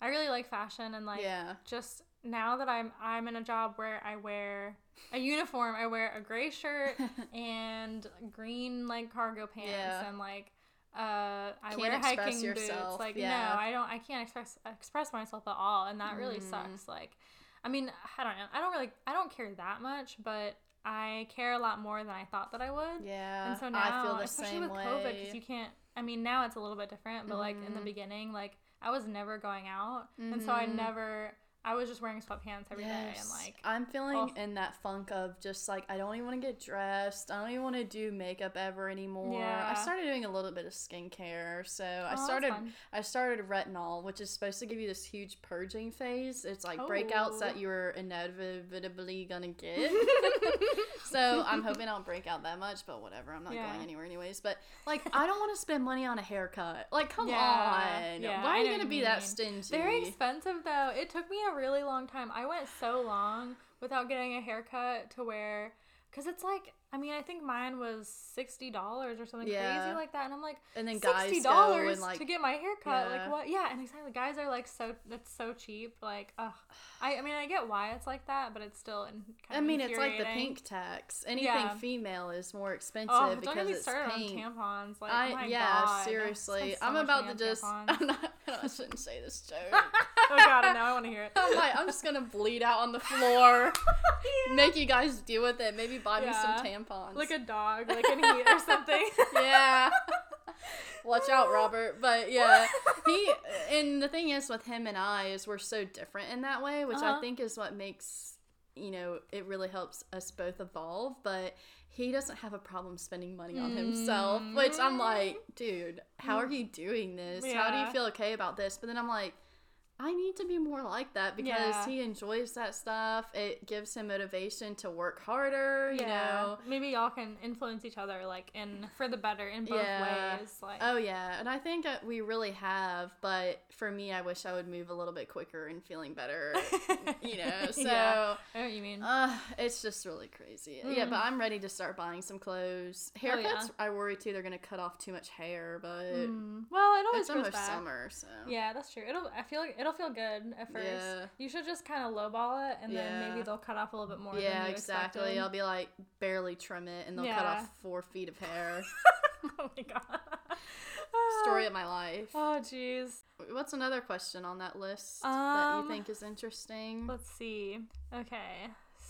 I really like fashion and like yeah. just now that I'm I'm in a job where I wear a uniform, I wear a gray shirt and green like cargo pants Yeah. and like uh I Can't wear hiking yourself, boots. Like yeah. no, I don't I can't express express myself at all and that really Mm. sucks. Like I mean, I don't know. I don't really I don't care that much, but I care a lot more than I thought that I would. Yeah, And so now, I feel the especially with way. COVID, because you can't. I mean, now it's a little bit different, but like in the Mhm. beginning, like I was never going out, and so I Mhm. never. I was just wearing sweatpants every day, and Yes. like I'm feeling oh. in that funk of just like I don't even want to get dressed. I don't even want to do makeup ever anymore. Yeah. I started doing a little bit of skincare. So oh, I oh, that's started. I started retinol, which is supposed to give you this huge purging phase. It's like breakouts Oh. that you're inevitably gonna get. so I'm hoping I don't break out that much, but whatever. I'm not Yeah. going anywhere anyways. But like I don't want to spend money on a haircut. Like come Yeah. on. Why are you gonna be you that stingy? They're expensive though. It took me a really long time. I went so long without getting a haircut to where, because it's like, I mean, I think mine was sixty dollars or something Yeah. crazy like that, and I'm like, and then sixty dollars like to get my haircut. Yeah. Like what? Yeah, and exactly. Guys are like so that's so cheap. Like, ugh. I, I mean, I get why it's like that, but it's still in, kind I mean, it's like the pink tax. Anything Yeah. female is more expensive Oh, don't because get it's started pink. on tampons. Like, I oh my yeah, God. seriously. So I'm about to just. I'm not. I shouldn't say this joke. oh god, now I want to hear it. I'm like, I'm just gonna bleed out on the floor. Make you guys deal with it. Maybe buy me some Yeah. Tampons. like a dog, like in heat or something. yeah. Watch out, Robert. But yeah, he and the thing is with him and I is we're so different in that way, which I Uh-huh. think is what makes you know it really helps us both evolve. But he doesn't have a problem spending money on himself, which I'm like, dude, how are you doing this? How do you feel okay about this? But then I'm like. I need to be more like that because Yeah. he enjoys that stuff. It gives him motivation to work harder, you know. maybe y'all can influence each other like in for the better in both Yeah. ways. Like, Oh yeah, and I think uh, we really have, but for me I wish I would move a little bit quicker and feeling better, you know. So Yeah. I know what you mean. Uh, it's just really crazy. Yeah, Mm. but I'm ready to start buying some clothes. Haircuts, yeah. I worry too. They're gonna cut off too much hair, but Mm. Well, it always it's almost back. summer, so Yeah, that's true. It'll. I feel like it'll feel good at first. Yeah. You should just kind of lowball it, and then maybe they'll cut off a little bit more. yeah, than you exactly. expected. I'll be like barely trim it, and they'll cut off four feet of hair. oh my god. Story of my life. Oh jeez. What's another question on that list that Um, you think is interesting? Let's see. Okay.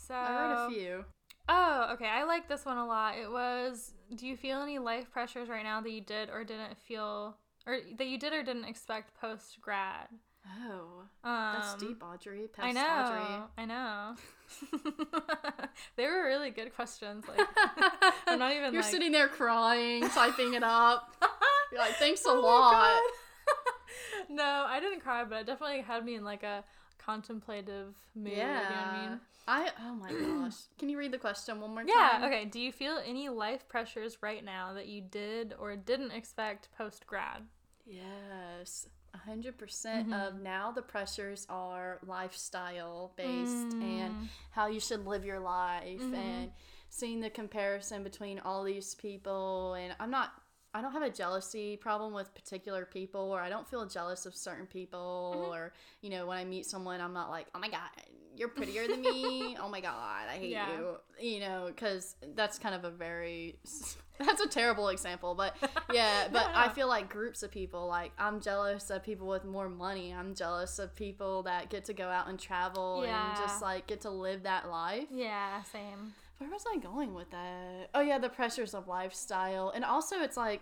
So. I wrote a few. Oh, okay. I like this one a lot. It was Do you feel any life pressures right now that you did or didn't feel or that you did or didn't expect post grad? Oh, Um that's deep, Audrey. Past I know. I know. they were really good questions. Like I'm not even You're like, sitting there crying, typing it up. You're like, thanks a Oh lot. No, I didn't cry, but it definitely had me in like a contemplative mood. Yeah. You know what I mean? I oh my gosh. Can you read the question one more Yeah, time? Yeah, okay. Do you feel any life pressures right now that you did or didn't expect post grad? Yes. A hundred percent Mm-hmm. of now the pressures are lifestyle based Mm. and how you should live your life Mhm. and seeing the comparison between all these people and I'm not I don't have a jealousy problem with particular people or I don't feel jealous of certain people Mhm. or you know when I meet someone I'm not like oh my god you're prettier than me oh my god I hate Yeah. you you know because that's kind of a very that's a terrible example but yeah but No, I feel like groups of people like I'm jealous of people with more money I'm jealous of people that get to go out and travel and just like get to live that life Yeah, same. Where was I going with that? Oh yeah, the pressures of lifestyle. And also it's like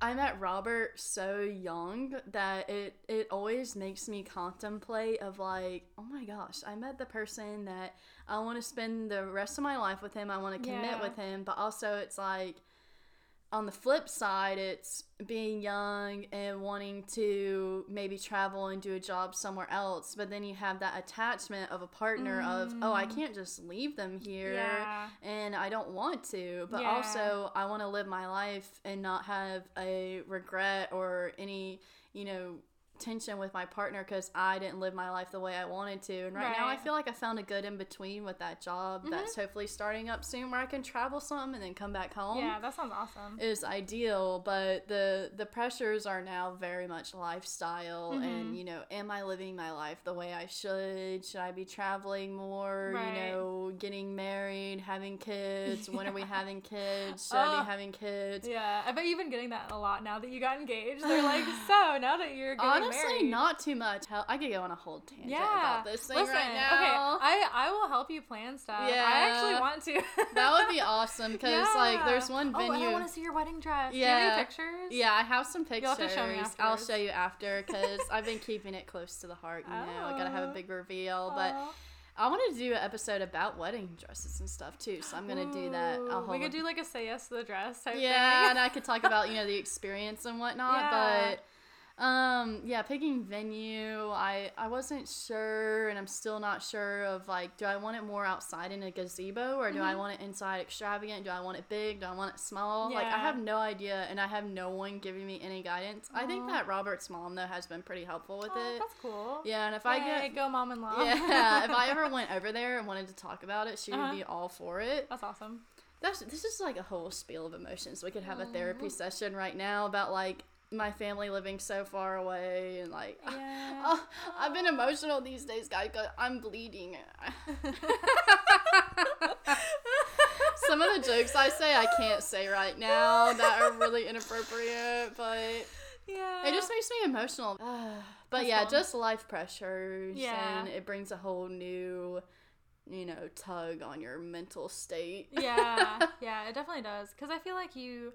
I met Robert so young that it it always makes me contemplate of like, oh my gosh, I met the person that I want to spend the rest of my life with him. I want to commit Yeah. with him, but also it's like on the flip side, it's being young and wanting to maybe travel and do a job somewhere else, but then you have that attachment of a partner of, oh, I Mm. can't just leave them here Yeah. and I don't want to, but Yeah. also I want to live my life and not have a regret or any, you know, tension with my partner because I didn't live my life the way I wanted to. And right, now I Mm-hmm. feel like I found a good in between with that job that's hopefully starting up soon where I can travel some and then come back home Yeah, that sounds awesome. is ideal but the the pressures are now very much lifestyle Mhm. and you know am i living my life the way i should should i be traveling more Right. you know getting married having kids when are we having kids should i Oh. be having kids Yeah, I bet you've been getting that a lot now that you got engaged. They're like, so now that you're getting honestly married. not too much Hell, i could go on a whole tangent Yeah. about this thing Listen, right now okay, I I will help you plan stuff. Yeah. I actually want to. that would be awesome because like there's one venue. and I want to see your wedding dress. Do you Yeah. have any pictures? Yeah, I have some pictures. You'll have to show me I'll show you after because I've been keeping it close to the heart. You know, I gotta have a Aw. big reveal. But I wanted to do an episode about wedding dresses and stuff too, so I'm gonna do that. We could do like a say yes to the dress type yeah, thing. and I could talk about you know the experience and whatnot. Yeah. But um, yeah, picking venue, I I wasn't sure, and I'm still not sure of like, do I want it more outside in a gazebo or do I Mhm. want it inside extravagant? Do I want it big? Do I want it small? Like I have no idea, and I have no one giving me any guidance. I think that Robert's mom though has been pretty helpful with Oh, it. that's cool. Yeah, and if I Yay, get go mom in law. yeah, if I ever went over there and wanted to talk about it, she Uh-huh. would be all for it. That's awesome. That's this is like a whole spiel of emotions. We could have a Mm-hmm. therapy session right now about like my family living so far away and like Yeah. oh, I've been emotional these days, guys. 'cause I'm bleeding. Some of the jokes I say I can't say right now that are really inappropriate, but yeah. it just makes me emotional. but That's yeah, just life pressures Yeah. and it brings a whole new, you know, tug on your mental state. yeah, yeah, it definitely does. Because I feel like you,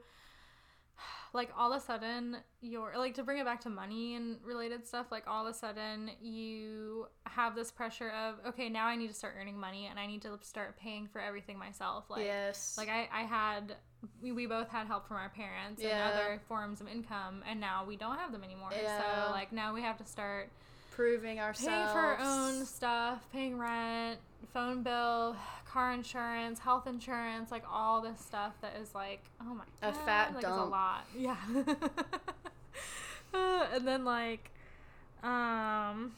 like, all of a sudden, you're, like, to bring it back to money and related stuff, like, all of a sudden, you have this pressure of, okay, now I need to start earning money and I need to start paying for everything myself. Like, yes. like I, I had, we, we both had help from our parents Yeah. and other forms of income, and now we don't have them anymore. Yeah. So, like, now we have to start proving ourselves, paying for our own stuff, paying rent, phone bill, car insurance, health insurance, like all this stuff that is like, oh my god, A fat like, it's a lot. Yeah. Uh, and then like, um,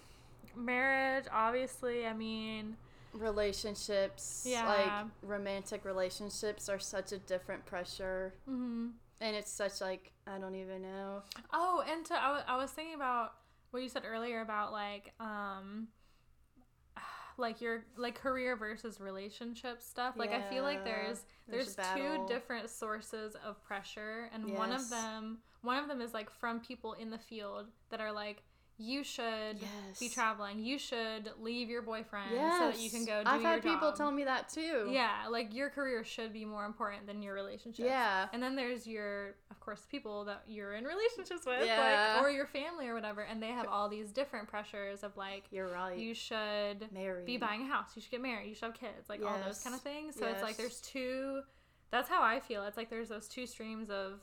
marriage. Obviously, I mean, relationships, Yeah. like romantic relationships, are such a different pressure, hmm and it's such like I don't even know. Oh, and to I wa- I was thinking about what you said earlier about like um like your like career versus relationship stuff. Like I feel like there's there's there's, two different sources of pressure and one of them one of them is like from people in the field that are like you should be traveling. You should leave your boyfriend Yes, so that you can go do I've had people tell me that too. Yeah, like your career should be more important than your relationship. Yeah. And then there's your, of course, people that you're in relationships with, Yeah. like, or your family or whatever, and they have all these different pressures of like, You're right. you should Married. be buying a house, you should get married, you should have kids, like all those kind of things. So it's like there's two. That's how I feel. It's like there's those two streams of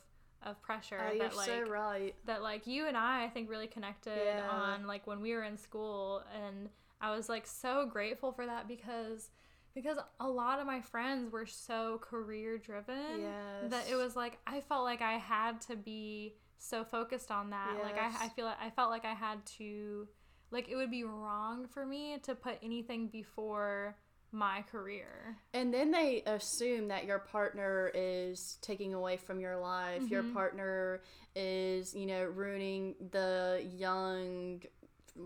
of pressure Oh, you're that like so right. that like you and I I think really connected Yeah. on like when we were in school and I was like so grateful for that because because a lot of my friends were so career driven Yes. that it was like I felt like I had to be so focused on that like I, I feel like I felt like I had to like it would be wrong for me to put anything before my career And then they assume that your partner is taking away from your life. Your Mhm. partner is, you know, ruining the young,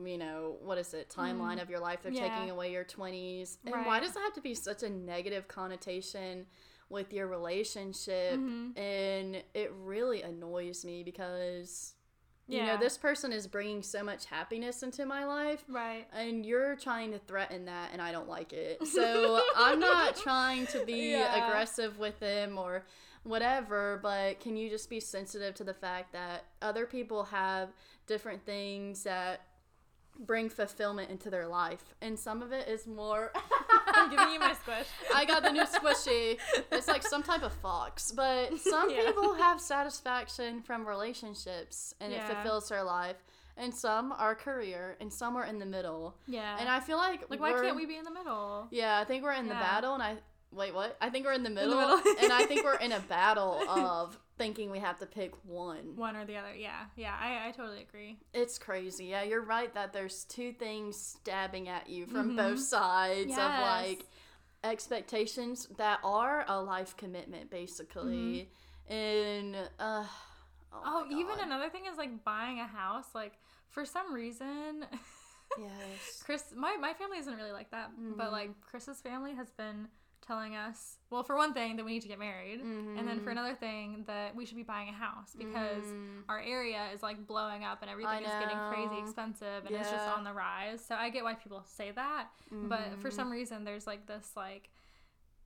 you know, what is it, timeline of your life. They're Mm. Yeah. taking away your 20s. And why does it have to be such a negative connotation with your relationship? Mhm. And it really annoys me because, you know, this person is bringing so much happiness into my life right. and you're trying to threaten that and i don't like it. So i'm not trying to be Yeah. aggressive with them or whatever but can you just be sensitive to the fact that other people have different things that bring fulfillment into their life? And some of it is more I'm giving you my squish I got the new squishy. It's like some type of fox. But some Yeah. people have satisfaction from relationships and it fulfills their life. And some are career and some are in the middle. yeah And I feel like like why can't we be in the middle Yeah, I think we're in the battle and I wait, what? I think we're in the middle, middle. and I think we're in a battle of thinking we have to pick one. one or the other yeah yeah i, I totally agree It's crazy. Yeah, you're right that there's two things stabbing at you from Mhm. both sides of like expectations that are a life commitment basically. And uh oh, oh even another thing is like buying a house like for some reason yes. chris my, my family isn't really like that but Mhm. like chris's family has been telling us well for one thing that we need to get married and then for Mhm. another thing that we should be buying a house because Mhm. our area is like blowing up and everything is getting crazy expensive and it's just on the rise so i get why people say that but for Mhm. some reason there's like this like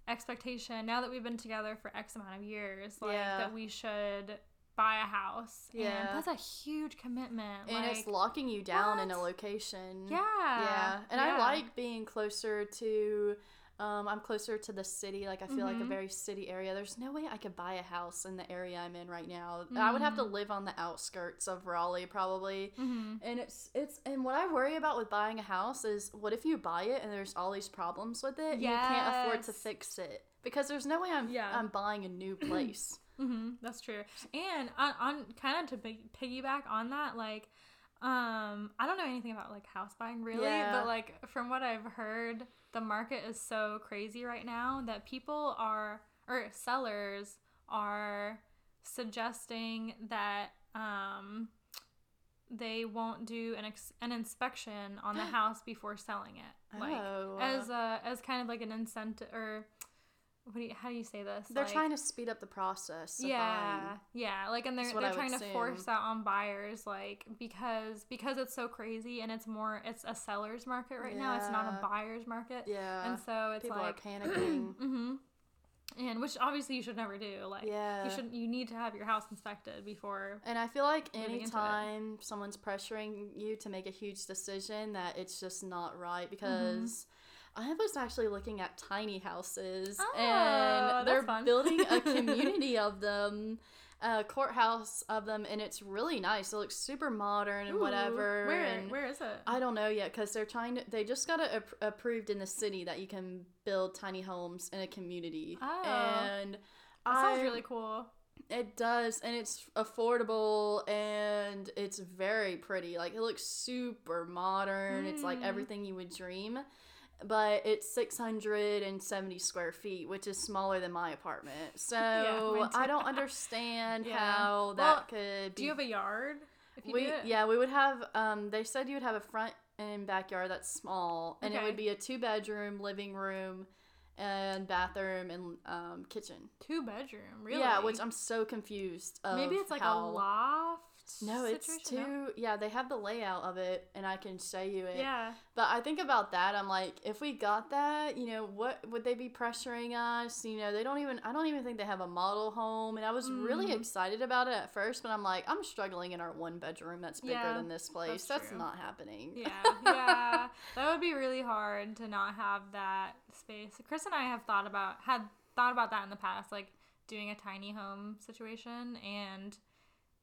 expectation now that we've been together for x amount of years like Yeah. that we should buy a house Yeah. and that's a huge commitment and like, it's locking you down in a location. yeah Yeah, and I like being closer to. Um, I'm closer to the city. Like I feel like a Mhm. very city area. There's no way I could buy a house in the area I'm in right now. I would have to Mhm. live on the outskirts of Raleigh probably. Mhm. And it's it's and what I worry about with buying a house is what if you buy it and there's all these problems with it and you can't afford to fix it because there's no way I'm Yeah. I'm buying a new place. hmm that's true. And on, on kind of to pig- piggyback on that, like, um, I don't know anything about like house buying really, Yeah. but like from what I've heard, the market is so crazy right now that people are or sellers are suggesting that um they won't do an ex- an inspection on the house before selling it. Like oh, as a as kind of like an incentive or what do you, how do you say this? they're Like- trying to speed up the process. Yeah buying. yeah like and they're, they're trying to assume. force that on buyers like because because it's so crazy and it's more it's a seller's market right now it's not a buyer's market Yeah. and so it's People like are panicking. hmm and which obviously you should never do like yeah. you should you need to have your house inspected before And I feel like anytime someone's pressuring you to make a huge decision, that it's just not right Mm-hmm. I was actually looking at tiny houses Oh, and they're fun. building a community of them a courthouse of them, and it's really nice. It looks super modern and Ooh, whatever. Where and where is it? I don't know yet because they're trying to. They just got it ap- approved in the city that you can build tiny homes in a community. Oh. and that I, sounds really cool. It does, and it's affordable, and it's very pretty. Like it looks super modern. It's like Mm. everything you would dream. But it's 670 square feet, which is smaller than my apartment. So too. I don't understand Yeah. how Well, that could be. Do you have a yard? If you we yeah, we would have. Um, they said you would have a front and backyard that's small, and it would be a two bedroom, living room, and bathroom and um, kitchen. Two bedroom, really? Yeah, which I'm so confused. Of maybe it's like how... a loft. No, it's too. Yeah, they have the layout of it, and I can show you it. Yeah. But I think about that. I'm like, if we got that, you know, what would they be pressuring us? You know, they don't even. I don't even think they have a model home, and I was really Mhm. excited about it at first, but I'm like, I'm struggling in our one bedroom that's bigger Yeah, than this place. that's That's, not happening. Yeah, yeah. that would be really hard to not have that space. Chris and I have thought about had thought about that in the past, like doing a tiny home situation and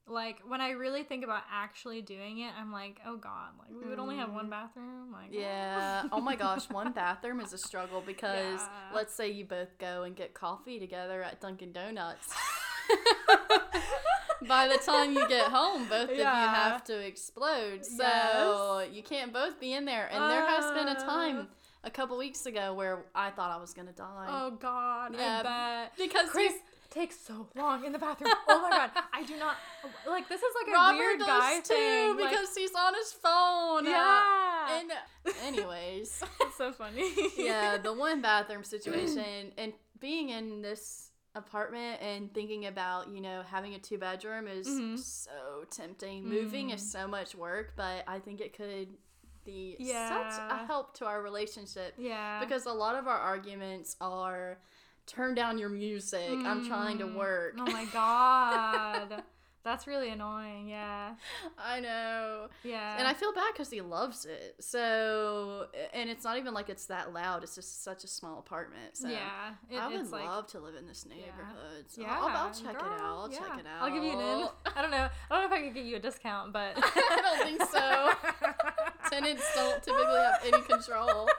like when I really think about actually doing it, I'm like, oh god, like we would only have one bathroom. Like Yeah. Oh my gosh, one bathroom is a struggle because Yeah. let's say you both go and get coffee together at Dunkin' Donuts. By the time you get home, both of you have to explode. So Yes. you can't both be in there. And there has been a Uh. time a couple weeks ago where I thought I was gonna die. Oh god, Yeah, I bet. because Chris takes so long in the bathroom. Oh my god, I do not like this is like a Robert weird does guy too thing. like- because he's on his phone. uh, yeah, and anyways. it's so funny. yeah, the one bathroom situation and being in this apartment and thinking about, you know, having a two bedroom is Mhm. so tempting. Moving is so much work, but I think it could be such a help to our relationship yeah, because a lot of our arguments are turn down your music. I'm trying to Mm. work. Oh my god. That's really annoying. Yeah. I know. Yeah. And I feel bad because he loves it. So, and it's not even like it's that loud. It's just such a small apartment. So, yeah. It, I would like, love to live in this neighborhood. So yeah. I'll, I'll check it out. I'll yeah. check it out. I'll give you an in. I don't know. I don't know if I could get you a discount, but I don't think so. Tenants don't typically have any control.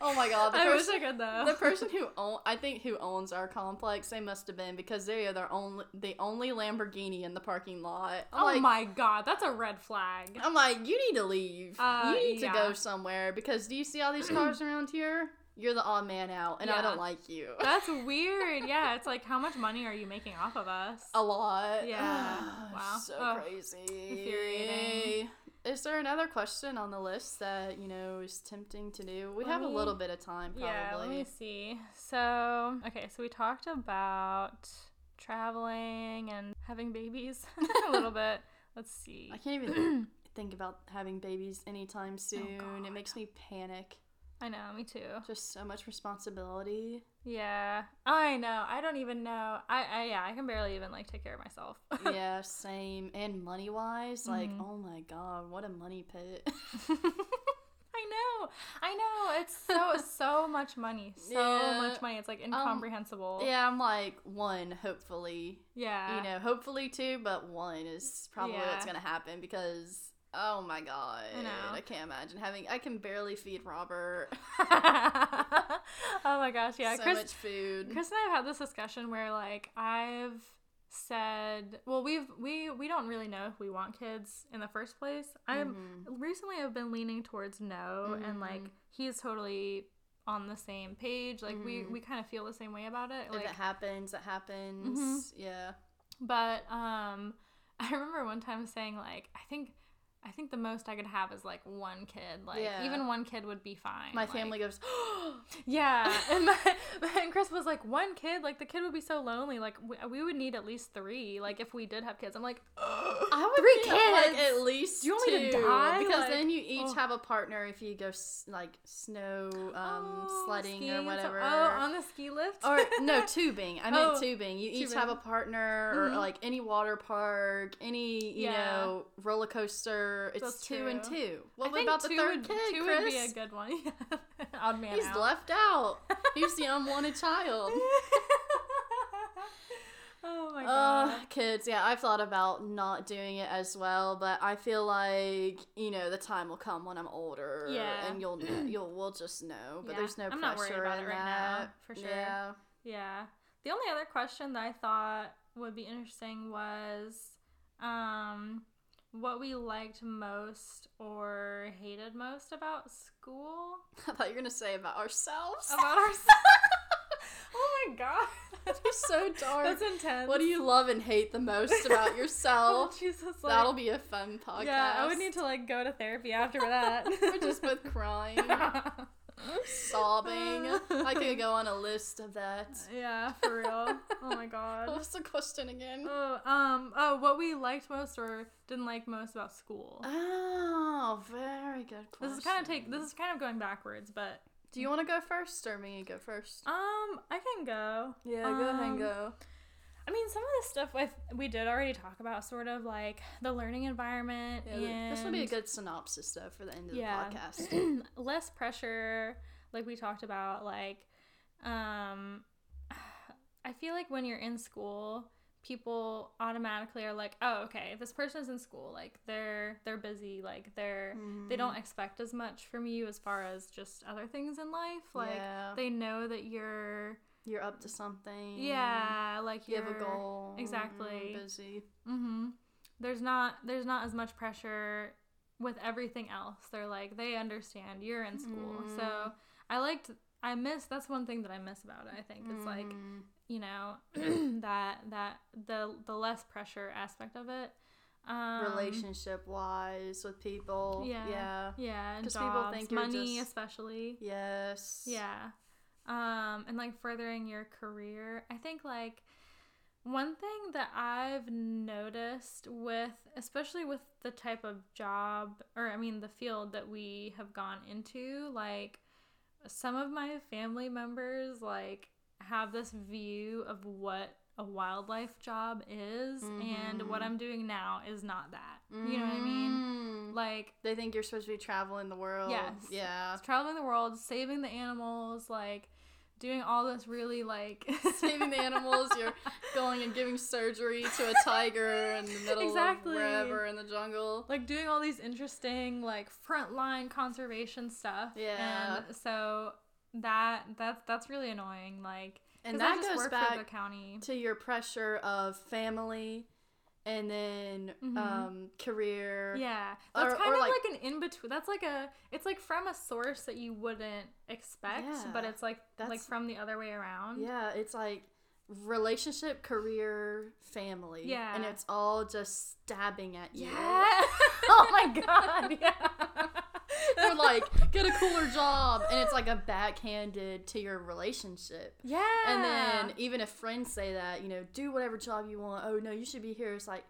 Oh my god, the I wish person, I could though. the person who own, I think who owns our complex, they must have been because they are their only, the only Lamborghini in the parking lot. I'm oh like, my god, that's a red flag. I'm like, you need to leave. Uh, you need yeah. to go somewhere because do you see all these cars around here? You're the odd man out, and I don't like you. That's weird. Yeah, it's like how much money are you making off of us? A lot. Yeah. Wow. So Oh, crazy. infuriating. Is there another question on the list that, you know, is tempting to do? We Let have a little bit of time, probably. Yeah, let me see. So, okay, so we talked about traveling and having babies a little bit. Let's see. I can't even think about having babies anytime oh, soon. Oh, it makes me panic. I know, me too. Just so much responsibility. Yeah, I know. I don't even know. I, I yeah, I can barely even like take care of myself. yeah, same. And money wise, like, Mhm. oh my god, what a money pit. I know. I know. It's so so much money. So Yeah. much money. It's like incomprehensible. yeah, I'm like, one, hopefully. Yeah. you know, hopefully two, but one is probably Yeah. what's gonna happen because oh my god, I know. I can't imagine having. I can barely feed Robert oh my gosh, yeah. so Chris much food. Chris and I have had this discussion where like I've said well we've we we don't really know if we want kids in the first place. I'm Mhm. recently I've been leaning towards no and like he's totally on the same page. Like we Mhm. we kind of feel the same way about it. if Like it happens, it happens. Mm-hmm. Yeah. but um I remember one time saying like I think I think the most I could have is like one kid. Like Yeah. even one kid would be fine. My like- family goes, Yeah, and, my, and Chris was like, one kid, like the kid would be so lonely. Like we, we would need at least three. Like if we did have kids, I'm like, I would Three need, like kids? at least Do you want me to die? Because Like, then you each oh. have a partner if you go s- like snow um, oh, sledding or whatever. Oh, on the ski lift. or no tubing. I meant Oh, tubing. You each have a tubing. partner, or like any water park, any you Yeah. know roller coaster. It's That's two and two. What about the third would, kid, Two Chris? would be a good one. Odd man He's out. left out. He's the unwanted child. oh my Uh, god. Ugh, kids, yeah, I've thought about not doing it as well, but I feel like you know the time will come when I'm older, Yeah. and you'll know, you'll we'll just know. But Yeah, there's no I'm pressure not worried about it right that. now, for sure. Yeah. Yeah. The only other question that I thought would be interesting was um what we liked most or hated most about school. I thought you were gonna say about ourselves. About ourselves. oh my god. That'd so dark. That's intense. What do you love and hate the most about Oh, yourself? Jesus, like, That'll be a fun podcast. Yeah, I would need to like go to therapy after that. We're just both crying, sobbing. I could go on a list of that. yeah, for real. Oh my What god. was the question again? Oh, um, oh, what we liked most or didn't like most about school. Oh, very good question. This is kind of take. This is kind of going backwards, but Do you want to go first or me go first? um, I can go. Yeah, go ahead and Um, go. I mean, some of the stuff with we did already talk about, sort of like the learning environment Yeah, and this will be a good synopsis though for the end of Yeah. the podcast. less pressure, like we talked about. Like, um, I feel like when you're in school, people automatically are like, "Oh, okay, this person's in school. Like, they're they're busy. Like, they're they don't expect as much from you as far as just other things in life. Like, yeah, they know that you're you're up to something. yeah, like you have a goal. exactly. You're busy. Mm-hmm. There's not there's not as much pressure with everything else. They're like they understand you're in school. So Mhm. I liked I miss that's one thing that I miss about it, I think. It's like, Mm. you know, that that the the less pressure aspect of it. Um relationship wise with people. Yeah. Yeah. Yeah, and 'Cause people think money just- especially. Yes. Yeah. Um, and like furthering your career. I think like one thing that I've noticed with especially with the type of job or I mean the field that we have gone into, like some of my family members like have this view of what a wildlife job is and what Mhm. I'm doing now is not that. You know what I mean? Mm. Like They think you're supposed to be traveling the world. Yes. Yeah. traveling the world, saving the animals, like doing all this really like Saving the animals, you're going and giving surgery to a tiger in the middle Exactly. of wherever in the jungle. like doing all these interesting like frontline conservation stuff. Yeah. And so that that's that's really annoying. Like And that just goes back for the county. to your pressure of family and then Mhm. um, career. Yeah, that's Or- kind or, of like- like, an in between. That's like a, it's like from a source that you wouldn't expect, but it's like like from the other way around. Yeah, it's like relationship, career, family. Yeah. And it's all just stabbing at you. Yeah. oh my god. Yeah. Like, get a cooler job. And it's like a backhanded to your relationship. Yeah. And then even if friends say that, you know, do whatever job you want. Oh no, you should be here. It's like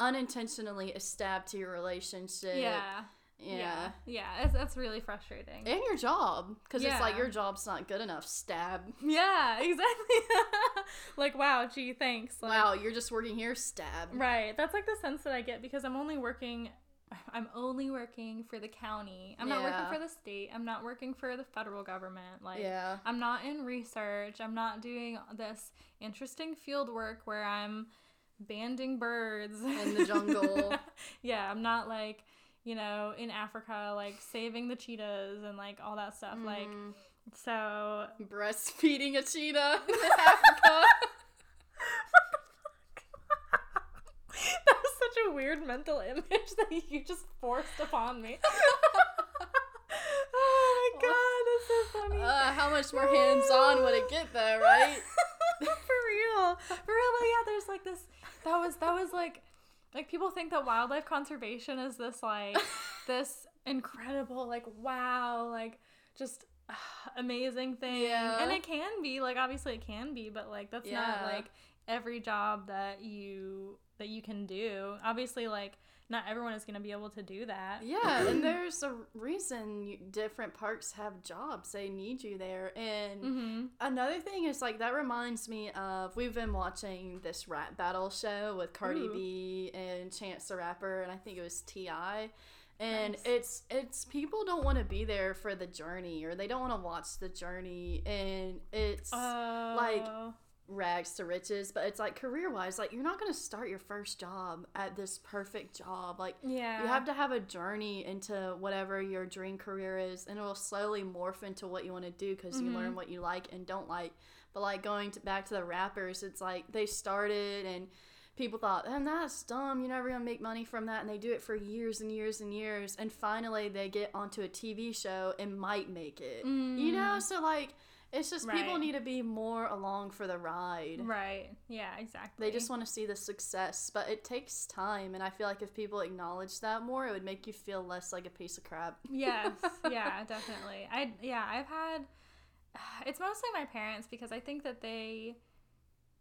unintentionally a stab to your relationship. yeah. Yeah. Yeah. Yeah. It's, that's really frustrating. And your job. Because it's like your job's not good enough. Stab. yeah, exactly. like, wow, gee, thanks. Like, Wow, you're just working here. Stab. Right. That's like the sense that I get because I'm only working I'm only working for the county. I'm not working for the state. I'm not working for the federal government. Like Yeah. I'm not in research. I'm not doing this interesting field work where I'm banding birds In the jungle. yeah, I'm not like, you know, in Africa like saving the cheetahs and like all that stuff. Like Mhm. so breastfeeding a cheetah in Africa. that was such a weird mental image that you just forced upon me. oh my god, that's so funny. Uh, how much more hands on would it get though, right? For real. For real, but yeah, there's like this that was that was like like people think that wildlife conservation is this like this incredible like wow like just amazing thing Yeah. and it can be like obviously it can be but like that's Yeah. not like every job that you that you can do obviously like not everyone is going to be able to do that Yeah, and there's a reason you, different parks have jobs. They need you there. And mm-hmm. another thing is like that reminds me of we've been watching this rap battle show with Cardi Ooh. B and Chance the Rapper, and I think it was T.I. And Nice. it's it's people don't want to be there for the journey or they don't want to watch the journey and it's Uh, like, rags to riches, but it's like career wise, like you're not gonna start your first job at this perfect job. Like Yeah. you have to have a journey into whatever your dream career is, and it will slowly morph into what you want to do because you Mm-hmm. learn what you like and don't like. But like going to, back to the rappers, it's like they started and people thought, and that's dumb. You're never gonna make money from that, and they do it for years and years and years, and finally they get onto a TV show and might make it. You know, so like it's just people Mm. Need to be more along for the ride. Right. Yeah, exactly. They just want to see the success, but it takes time, and I feel like if people acknowledge that more, it would make you feel less like a piece of crap. yes yeah definitely i yeah i've had it's mostly my parents because i think that they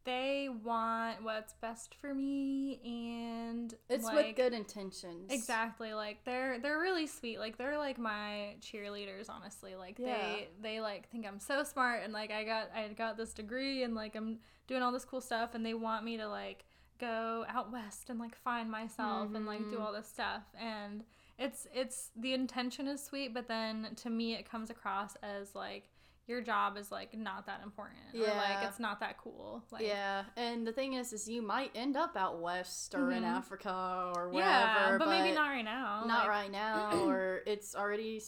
they want what's best for me and It's like, with good intentions. exactly like they're they're really sweet like they're like my cheerleaders honestly like Yeah. they they like think i'm so smart and like i got i got this degree and like i'm doing all this cool stuff and they want me to like go out west and like find myself and like do Mhm. all this stuff and it's it's the intention is sweet but then to me it comes across as like your job is like not that important or like it's not that cool like yeah, and the thing is, is you might end up out west or in Mhm. Africa or wherever, yeah but, maybe not right now not like- right now, or it's already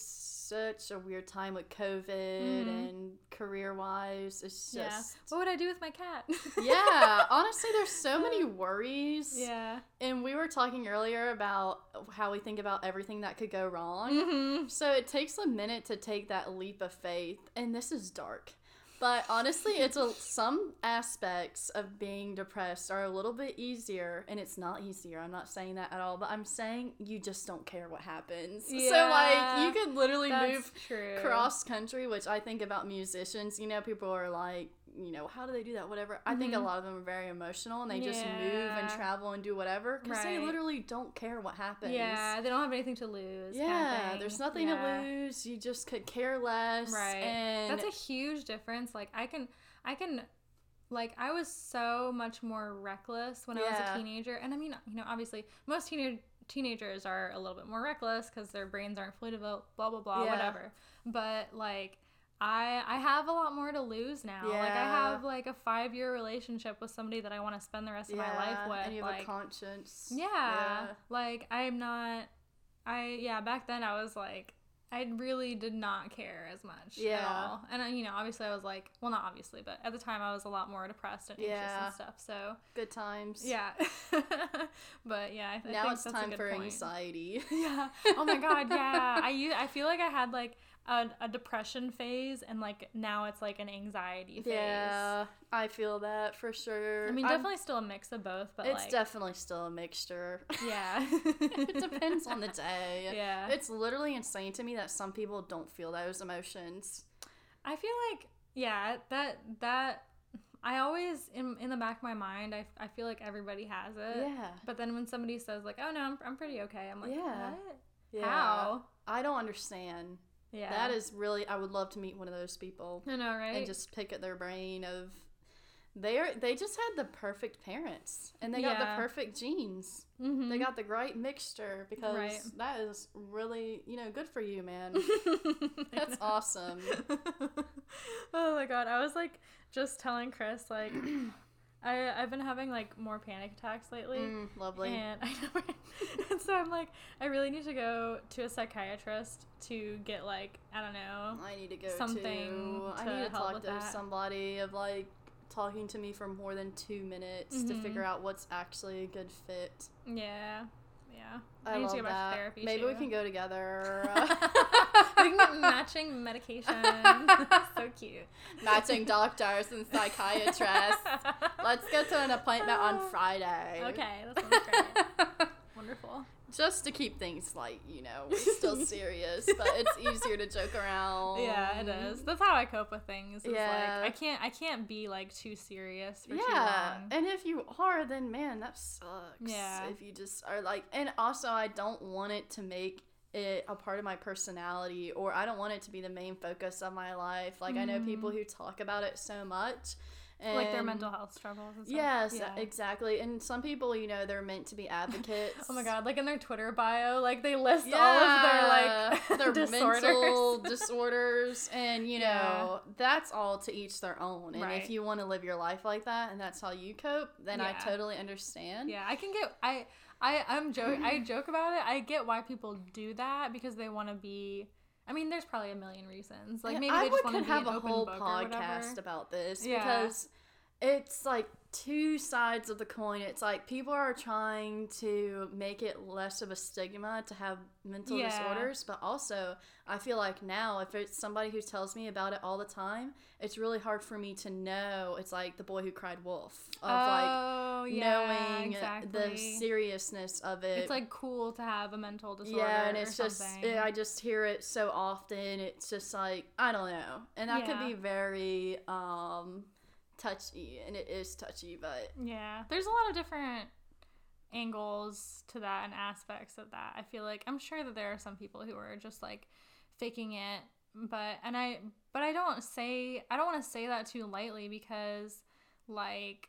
such a weird time with COVID Mhm. and career wise. It's Yeah. just what would i do with my cat yeah. Honestly, there's so many worries. yeah And we were talking earlier about how we think about everything that could go wrong. mm-hmm. So it takes a minute to take that leap of faith, and this is dark. But honestly, it's a some aspects of being depressed are a little bit easier, and it's not easier. I'm not saying that at all, but I'm saying you just don't care what happens. Yeah, So like you could literally move true. cross country, which I think about musicians. You know, people are like, you know, how do they do that? Whatever. I think a Mhm. lot of them are very emotional, and they just move and travel and do whatever because they literally don't care what happens. Yeah, they don't have anything to lose. kind of Yeah, there's nothing Yeah. to lose. You just could care less. Right. And That's a huge difference. Like I can, I can, like I was so much more reckless when I was a teenager, and I mean, you know, obviously most teenage teenagers are a little bit more reckless because their brains aren't fully developed. Blah blah blah, Yeah. whatever. But like. I, I have a lot more to lose now. Like I have like a five year relationship with somebody that I want to spend the rest of my life with. And you have like, a conscience. Yeah. Like I'm not I yeah, back then I was like I really did not care as much at Yeah. all. And uh, you know, obviously I was like, well not obviously, but at the time I was a lot more depressed and anxious Yeah. and stuff. So, Good times. yeah. but yeah, I, th- I Now it's time for point. anxiety. Yeah. Oh my god, yeah. I I feel like I had like a, a depression phase and like now it's like an anxiety phase. yeah, I feel that for sure. I mean, I'm- definitely still a mix of both, but it's like definitely still a mixture. yeah. it depends on the day. Yeah. It's literally insane to me that some people don't feel those emotions. I feel like yeah, that that I always in in the back of my mind, I, I feel like everybody has it. Yeah. But then when somebody says like, "Oh no, I'm, I'm pretty okay," I'm like, Yeah. "What? Yeah. How?" I don't understand. Yeah. That is really I would love to meet one of those people. I know, right? and just pick at their brain of they are they just had the perfect parents and they got the perfect genes. mm-hmm. They got the right mixture because Right. that is really you know good for you, man. That's awesome. oh my god, I was like just telling Chris like I I've been having like more panic attacks lately. Mm, lovely. And I know, and so I'm like, I really need to go to a psychiatrist to get like, I don't know. I need to go something to. I need to talk to that. somebody of like talking to me for more than two minutes to Mhm. figure out what's actually a good fit. Yeah, yeah. I, need love to back that. therapy. Maybe we can go together. we can get matching medication. so cute. Matching doctors and psychiatrists. Let's get to an appointment on Friday. Okay, that sounds great. Wonderful. Just to keep things light, you know, we're still serious, but it's easier to joke around. Yeah, it is. That's how I cope with things. It's Yeah. like I can't I can't be like too serious for Yeah, too long. and if you are, then man, that sucks. Yeah. If you just are like, and also, I don't want it to make it a part of my personality, or I don't want it to be the main focus of my life. Like, I know people Mm-hmm. who talk about it so much, like their mental health struggles and stuff. Yes, Yeah. exactly. And some people, you know, they're meant to be advocates. Oh my god, like in their Twitter bio, like they list all of their like their disorders. mental disorders, and you know Yeah. that's all to each their own. And Right. if you want to live your life like that, and that's how you cope, then I totally understand. Yeah, I can get I I I'm joke I mm-hmm. joke about it. I get why people do that because they want to be I mean, there's probably a million reasons. Like maybe I they just would want to could be have a open whole podcast about this Yeah. because it's like two sides of the coin. It's like people are trying to make it less of a stigma to have mental Yeah. disorders, but also I feel like now if it's somebody who tells me about it all the time, it's really hard for me to know. It's like the boy who cried wolf of like oh, yeah, knowing exactly. the seriousness of it. It's like cool to have a mental disorder. yeah, and it's just something. I just hear it so often. It's just like I don't know, and that could be very um touchy, and it is touchy, but Yeah, there's a lot of different angles to that and aspects of that. I feel like I'm sure that there are some people who are just like faking it, but and I but I don't say I don't want to say that too lightly because like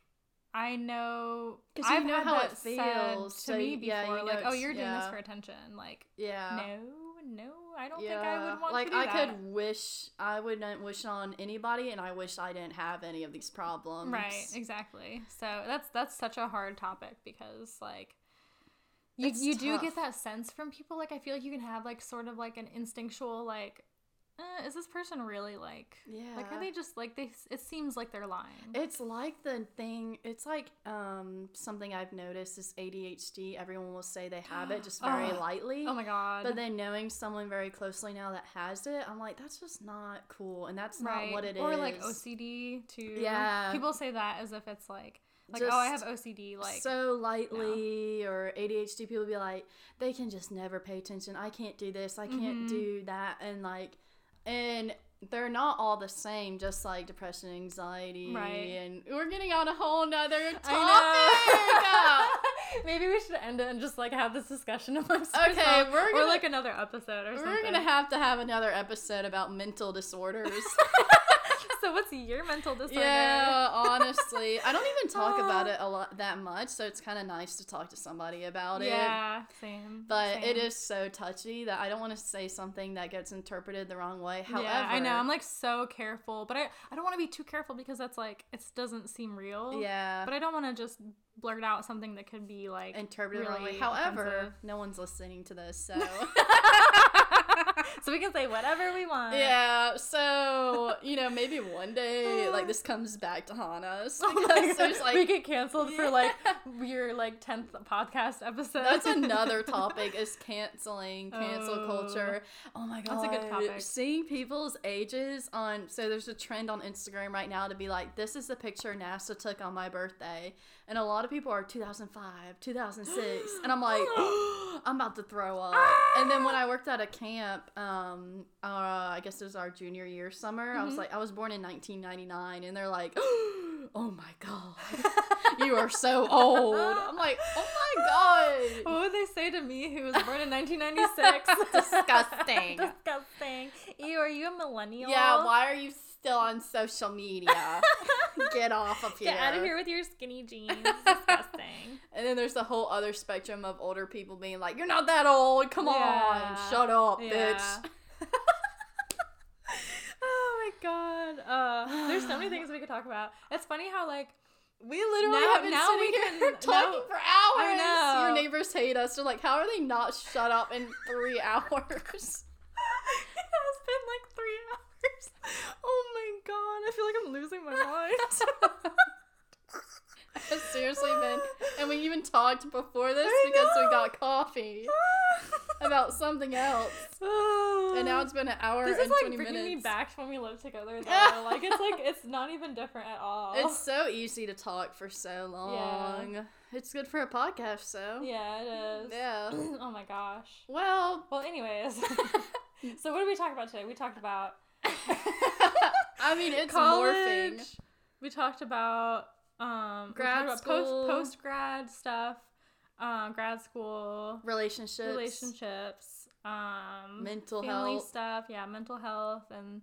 I know 'Cause you I've know how it feels, to so me before know like oh you're doing this for attention like yeah. no no I don't yeah, think I would want like to do I that. could wish I wouldn't wish on anybody, and I wish I didn't have any of these problems. Right, exactly. So that's that's such a hard topic because like you It's you do get that sense from people like I feel like you can have like sort of like an instinctual like uh, is this person really like Yeah. like are they just like they it seems like they're lying. It's like the thing. It's like um something I've noticed is ADHD. Everyone will say they have it just very Oh. lightly. oh my god. But then knowing someone very closely now that has it, I'm like, that's just not cool, and that's right. not what it is. or like OCD too. Yeah. People say that as if it's like like oh I have OCD like so lightly, or ADHD. People be like, they can just never pay attention. I can't do this. I can't Mhm. do that, and like, and they're not all the same. Just like depression, anxiety, Right. and we're getting on a whole nother topic. Maybe we should end it and just like have this discussion amongst Okay, ourselves, we're or gonna- like another episode or something. We're gonna have to have another episode about mental disorders. so what's your mental disorder? yeah, honestly, I don't even talk about it a lot that much, so it's kind of nice to talk to somebody about it. Yeah, same. But it same. is so touchy that I don't want to say something that gets interpreted the wrong way. However, yeah, I know. I'm like so careful, but I I don't want to be too careful because that's like it doesn't seem real. yeah, But I don't want to just blurt out something that could be like interpreted the wrong way. really However, offensive. no one's listening to this, so so we can say whatever we want. yeah. So you know, maybe one day like this comes back to haunt us Oh my God. there's like we get canceled for like Yeah. your like tenth podcast episode. That's another topic is canceling, cancel Oh. culture. Oh my god. That's a good topic. Seeing people's ages on so there's a trend on Instagram right now to be like, this is the picture NASA took on my birthday. And a lot of people are 2005, 2006. And I'm like, I'm about to throw up. And then when I worked at a camp, um, uh, I guess it was our junior year summer, I was Mhm. like, I was born in 1999. And they're like, oh my god, you are so old. I'm like, oh my god. What would they say to me who was born in 1996? Disgusting. Disgusting. Ew, are you a millennial? Yeah, why are you still on social media? Get off of here. Get out of here with your skinny jeans. Disgusting. And then there's the whole other spectrum of older people being like, "You're not that old. Come Yeah. on, shut up, Yeah. bitch." oh my god. Uh, there's so many things we could talk about. It's funny how like We literally Now- have been now sitting we here can- talking now- for hours. Your neighbors hate us. They're like, "How are they not shut up in three hours?" it has been like three hours. Oh my god. I feel like I'm losing my mind. I've seriously been, and we even talked before this I because we got coffee about something else. And now it's been an hour This and is like 20 bringing me back when we lived together though. like it's like it's not even different at all. It's so easy to talk for so long. Yeah. It's good for a podcast, so. yeah, it is. Yeah. oh my gosh. Well, Well, anyways. so what did we talk about today? We talked about I mean, it's college. morphing. We talked about um Grad school. post post grad stuff, um, grad school, Relationships. relationships, um, Mental health. stuff. Yeah, mental health and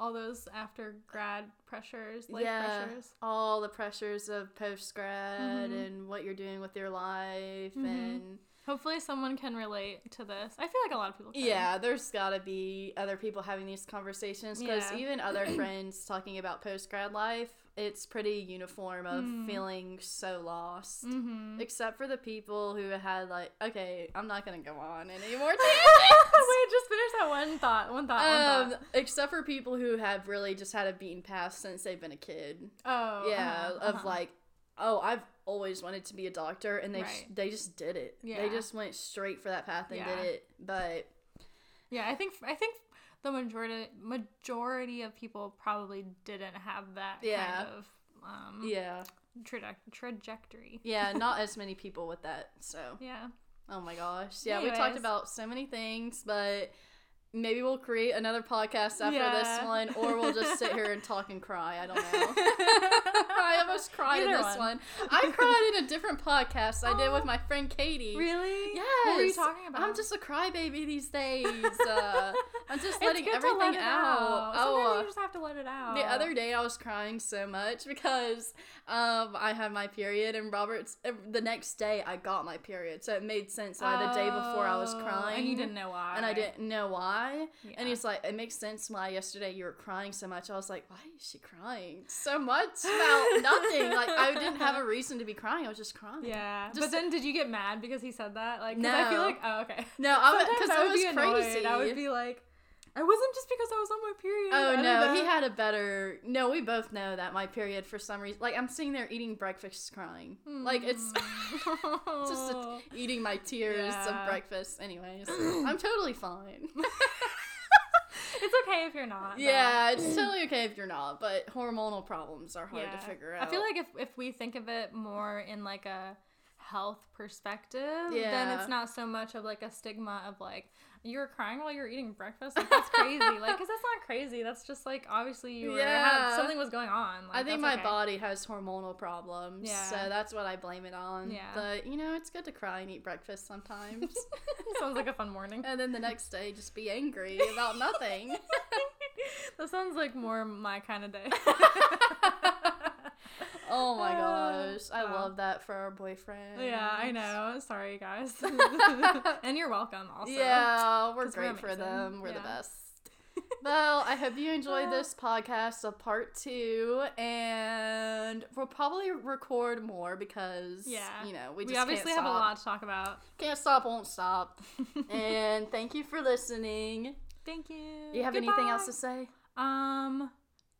all those after grad pressures, life yeah, pressures. all the pressures of post grad Mhm. and what you're doing with your life Mhm. and Hopefully, someone can relate to this. I feel like a lot of people. Can. yeah, there's got to be other people having these conversations because Yeah. even other friends talking about post grad life, it's pretty uniform of Mm. feeling so lost. Mm-hmm. Except for the people who had like, okay, I'm not gonna go on anymore. Wait, just finish that one thought. One thought. one um, thought. except for people who have really just had a beaten path since they've been a kid. Oh. yeah, uh-huh, of uh-huh. like, oh, I've always wanted to be a doctor, and they Right. they just did it. Yeah. They just went straight for that path and Yeah. did it. But Yeah, I think I think the majority majority of people probably didn't have that Yeah. kind of um yeah, traje- trajectory. yeah, not as many people with that. So, Yeah. oh my gosh, yeah, we talked about so many things, but. Maybe we'll create another podcast after Yeah. this one, or we'll just sit here and talk and cry. I don't know. I almost cried in this one. one. I cried in a different podcast I did with my friend Katie. Really? Yes. What were you talking about? I'm just a crybaby these days. Uh, I'm just letting everything let out. Sometimes Oh, you just have to let it out. the other day I was crying so much because um I had my period and Robert's uh, the next day I got my period, so it made sense why the day before I was Oh, crying and you didn't know why. and I didn't know why. Yeah. And he's like, it makes sense why yesterday you were crying so much. I was like, why is she crying so much about nothing? Like I didn't have a reason to be crying. I was just crying. Yeah, Just- but then did you get mad because he said that? Like, 'cause I feel No. like, oh, okay. No, I because I would was be annoyed. crazy. I would be like, I wasn't just because I was on my period. Oh I no, he had a better. No, we both know that my period for some reason. Like I'm sitting there eating breakfast, crying. Like it's Mm. just a, eating my tears Yeah. of breakfast. Anyways, I'm totally fine. it's okay if you're not. though. yeah, it's totally okay if you're not, but hormonal problems are hard Yeah. to figure out. I feel like if if we think of it more in like a health perspective, then it's not so much of like a stigma of like you were crying while you were eating breakfast. Like that's crazy. like, cause that's not crazy. That's just like obviously you were had, Yeah. something was going on. Like, I think my okay. body has hormonal problems, Yeah. so that's what I blame it on. Yeah. But you know, it's good to cry and eat breakfast sometimes, sounds like a fun morning. and then the next day just be angry about nothing. that sounds like more my kind of day. Oh my Uh, gosh, I wow. love that for our boyfriend. yeah, I know. Sorry, guys. and you're welcome. Also. Yeah, we're 'Cause we're great for them. We're the best. well, I hope you enjoyed Uh. this podcast of part two, and we'll probably record more because Yeah. you know we We, obviously have a lot to talk about. Can't stop, won't stop. and thank you for listening. Thank you. Do you have anything else to say? Um,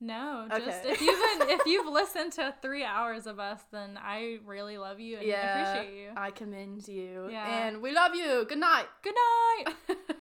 no. Just Okay. if you've been, if you've listened to three hours of us, then I really love you and Yeah, appreciate you. I commend you. Yeah. And we love you. Good night. Good night.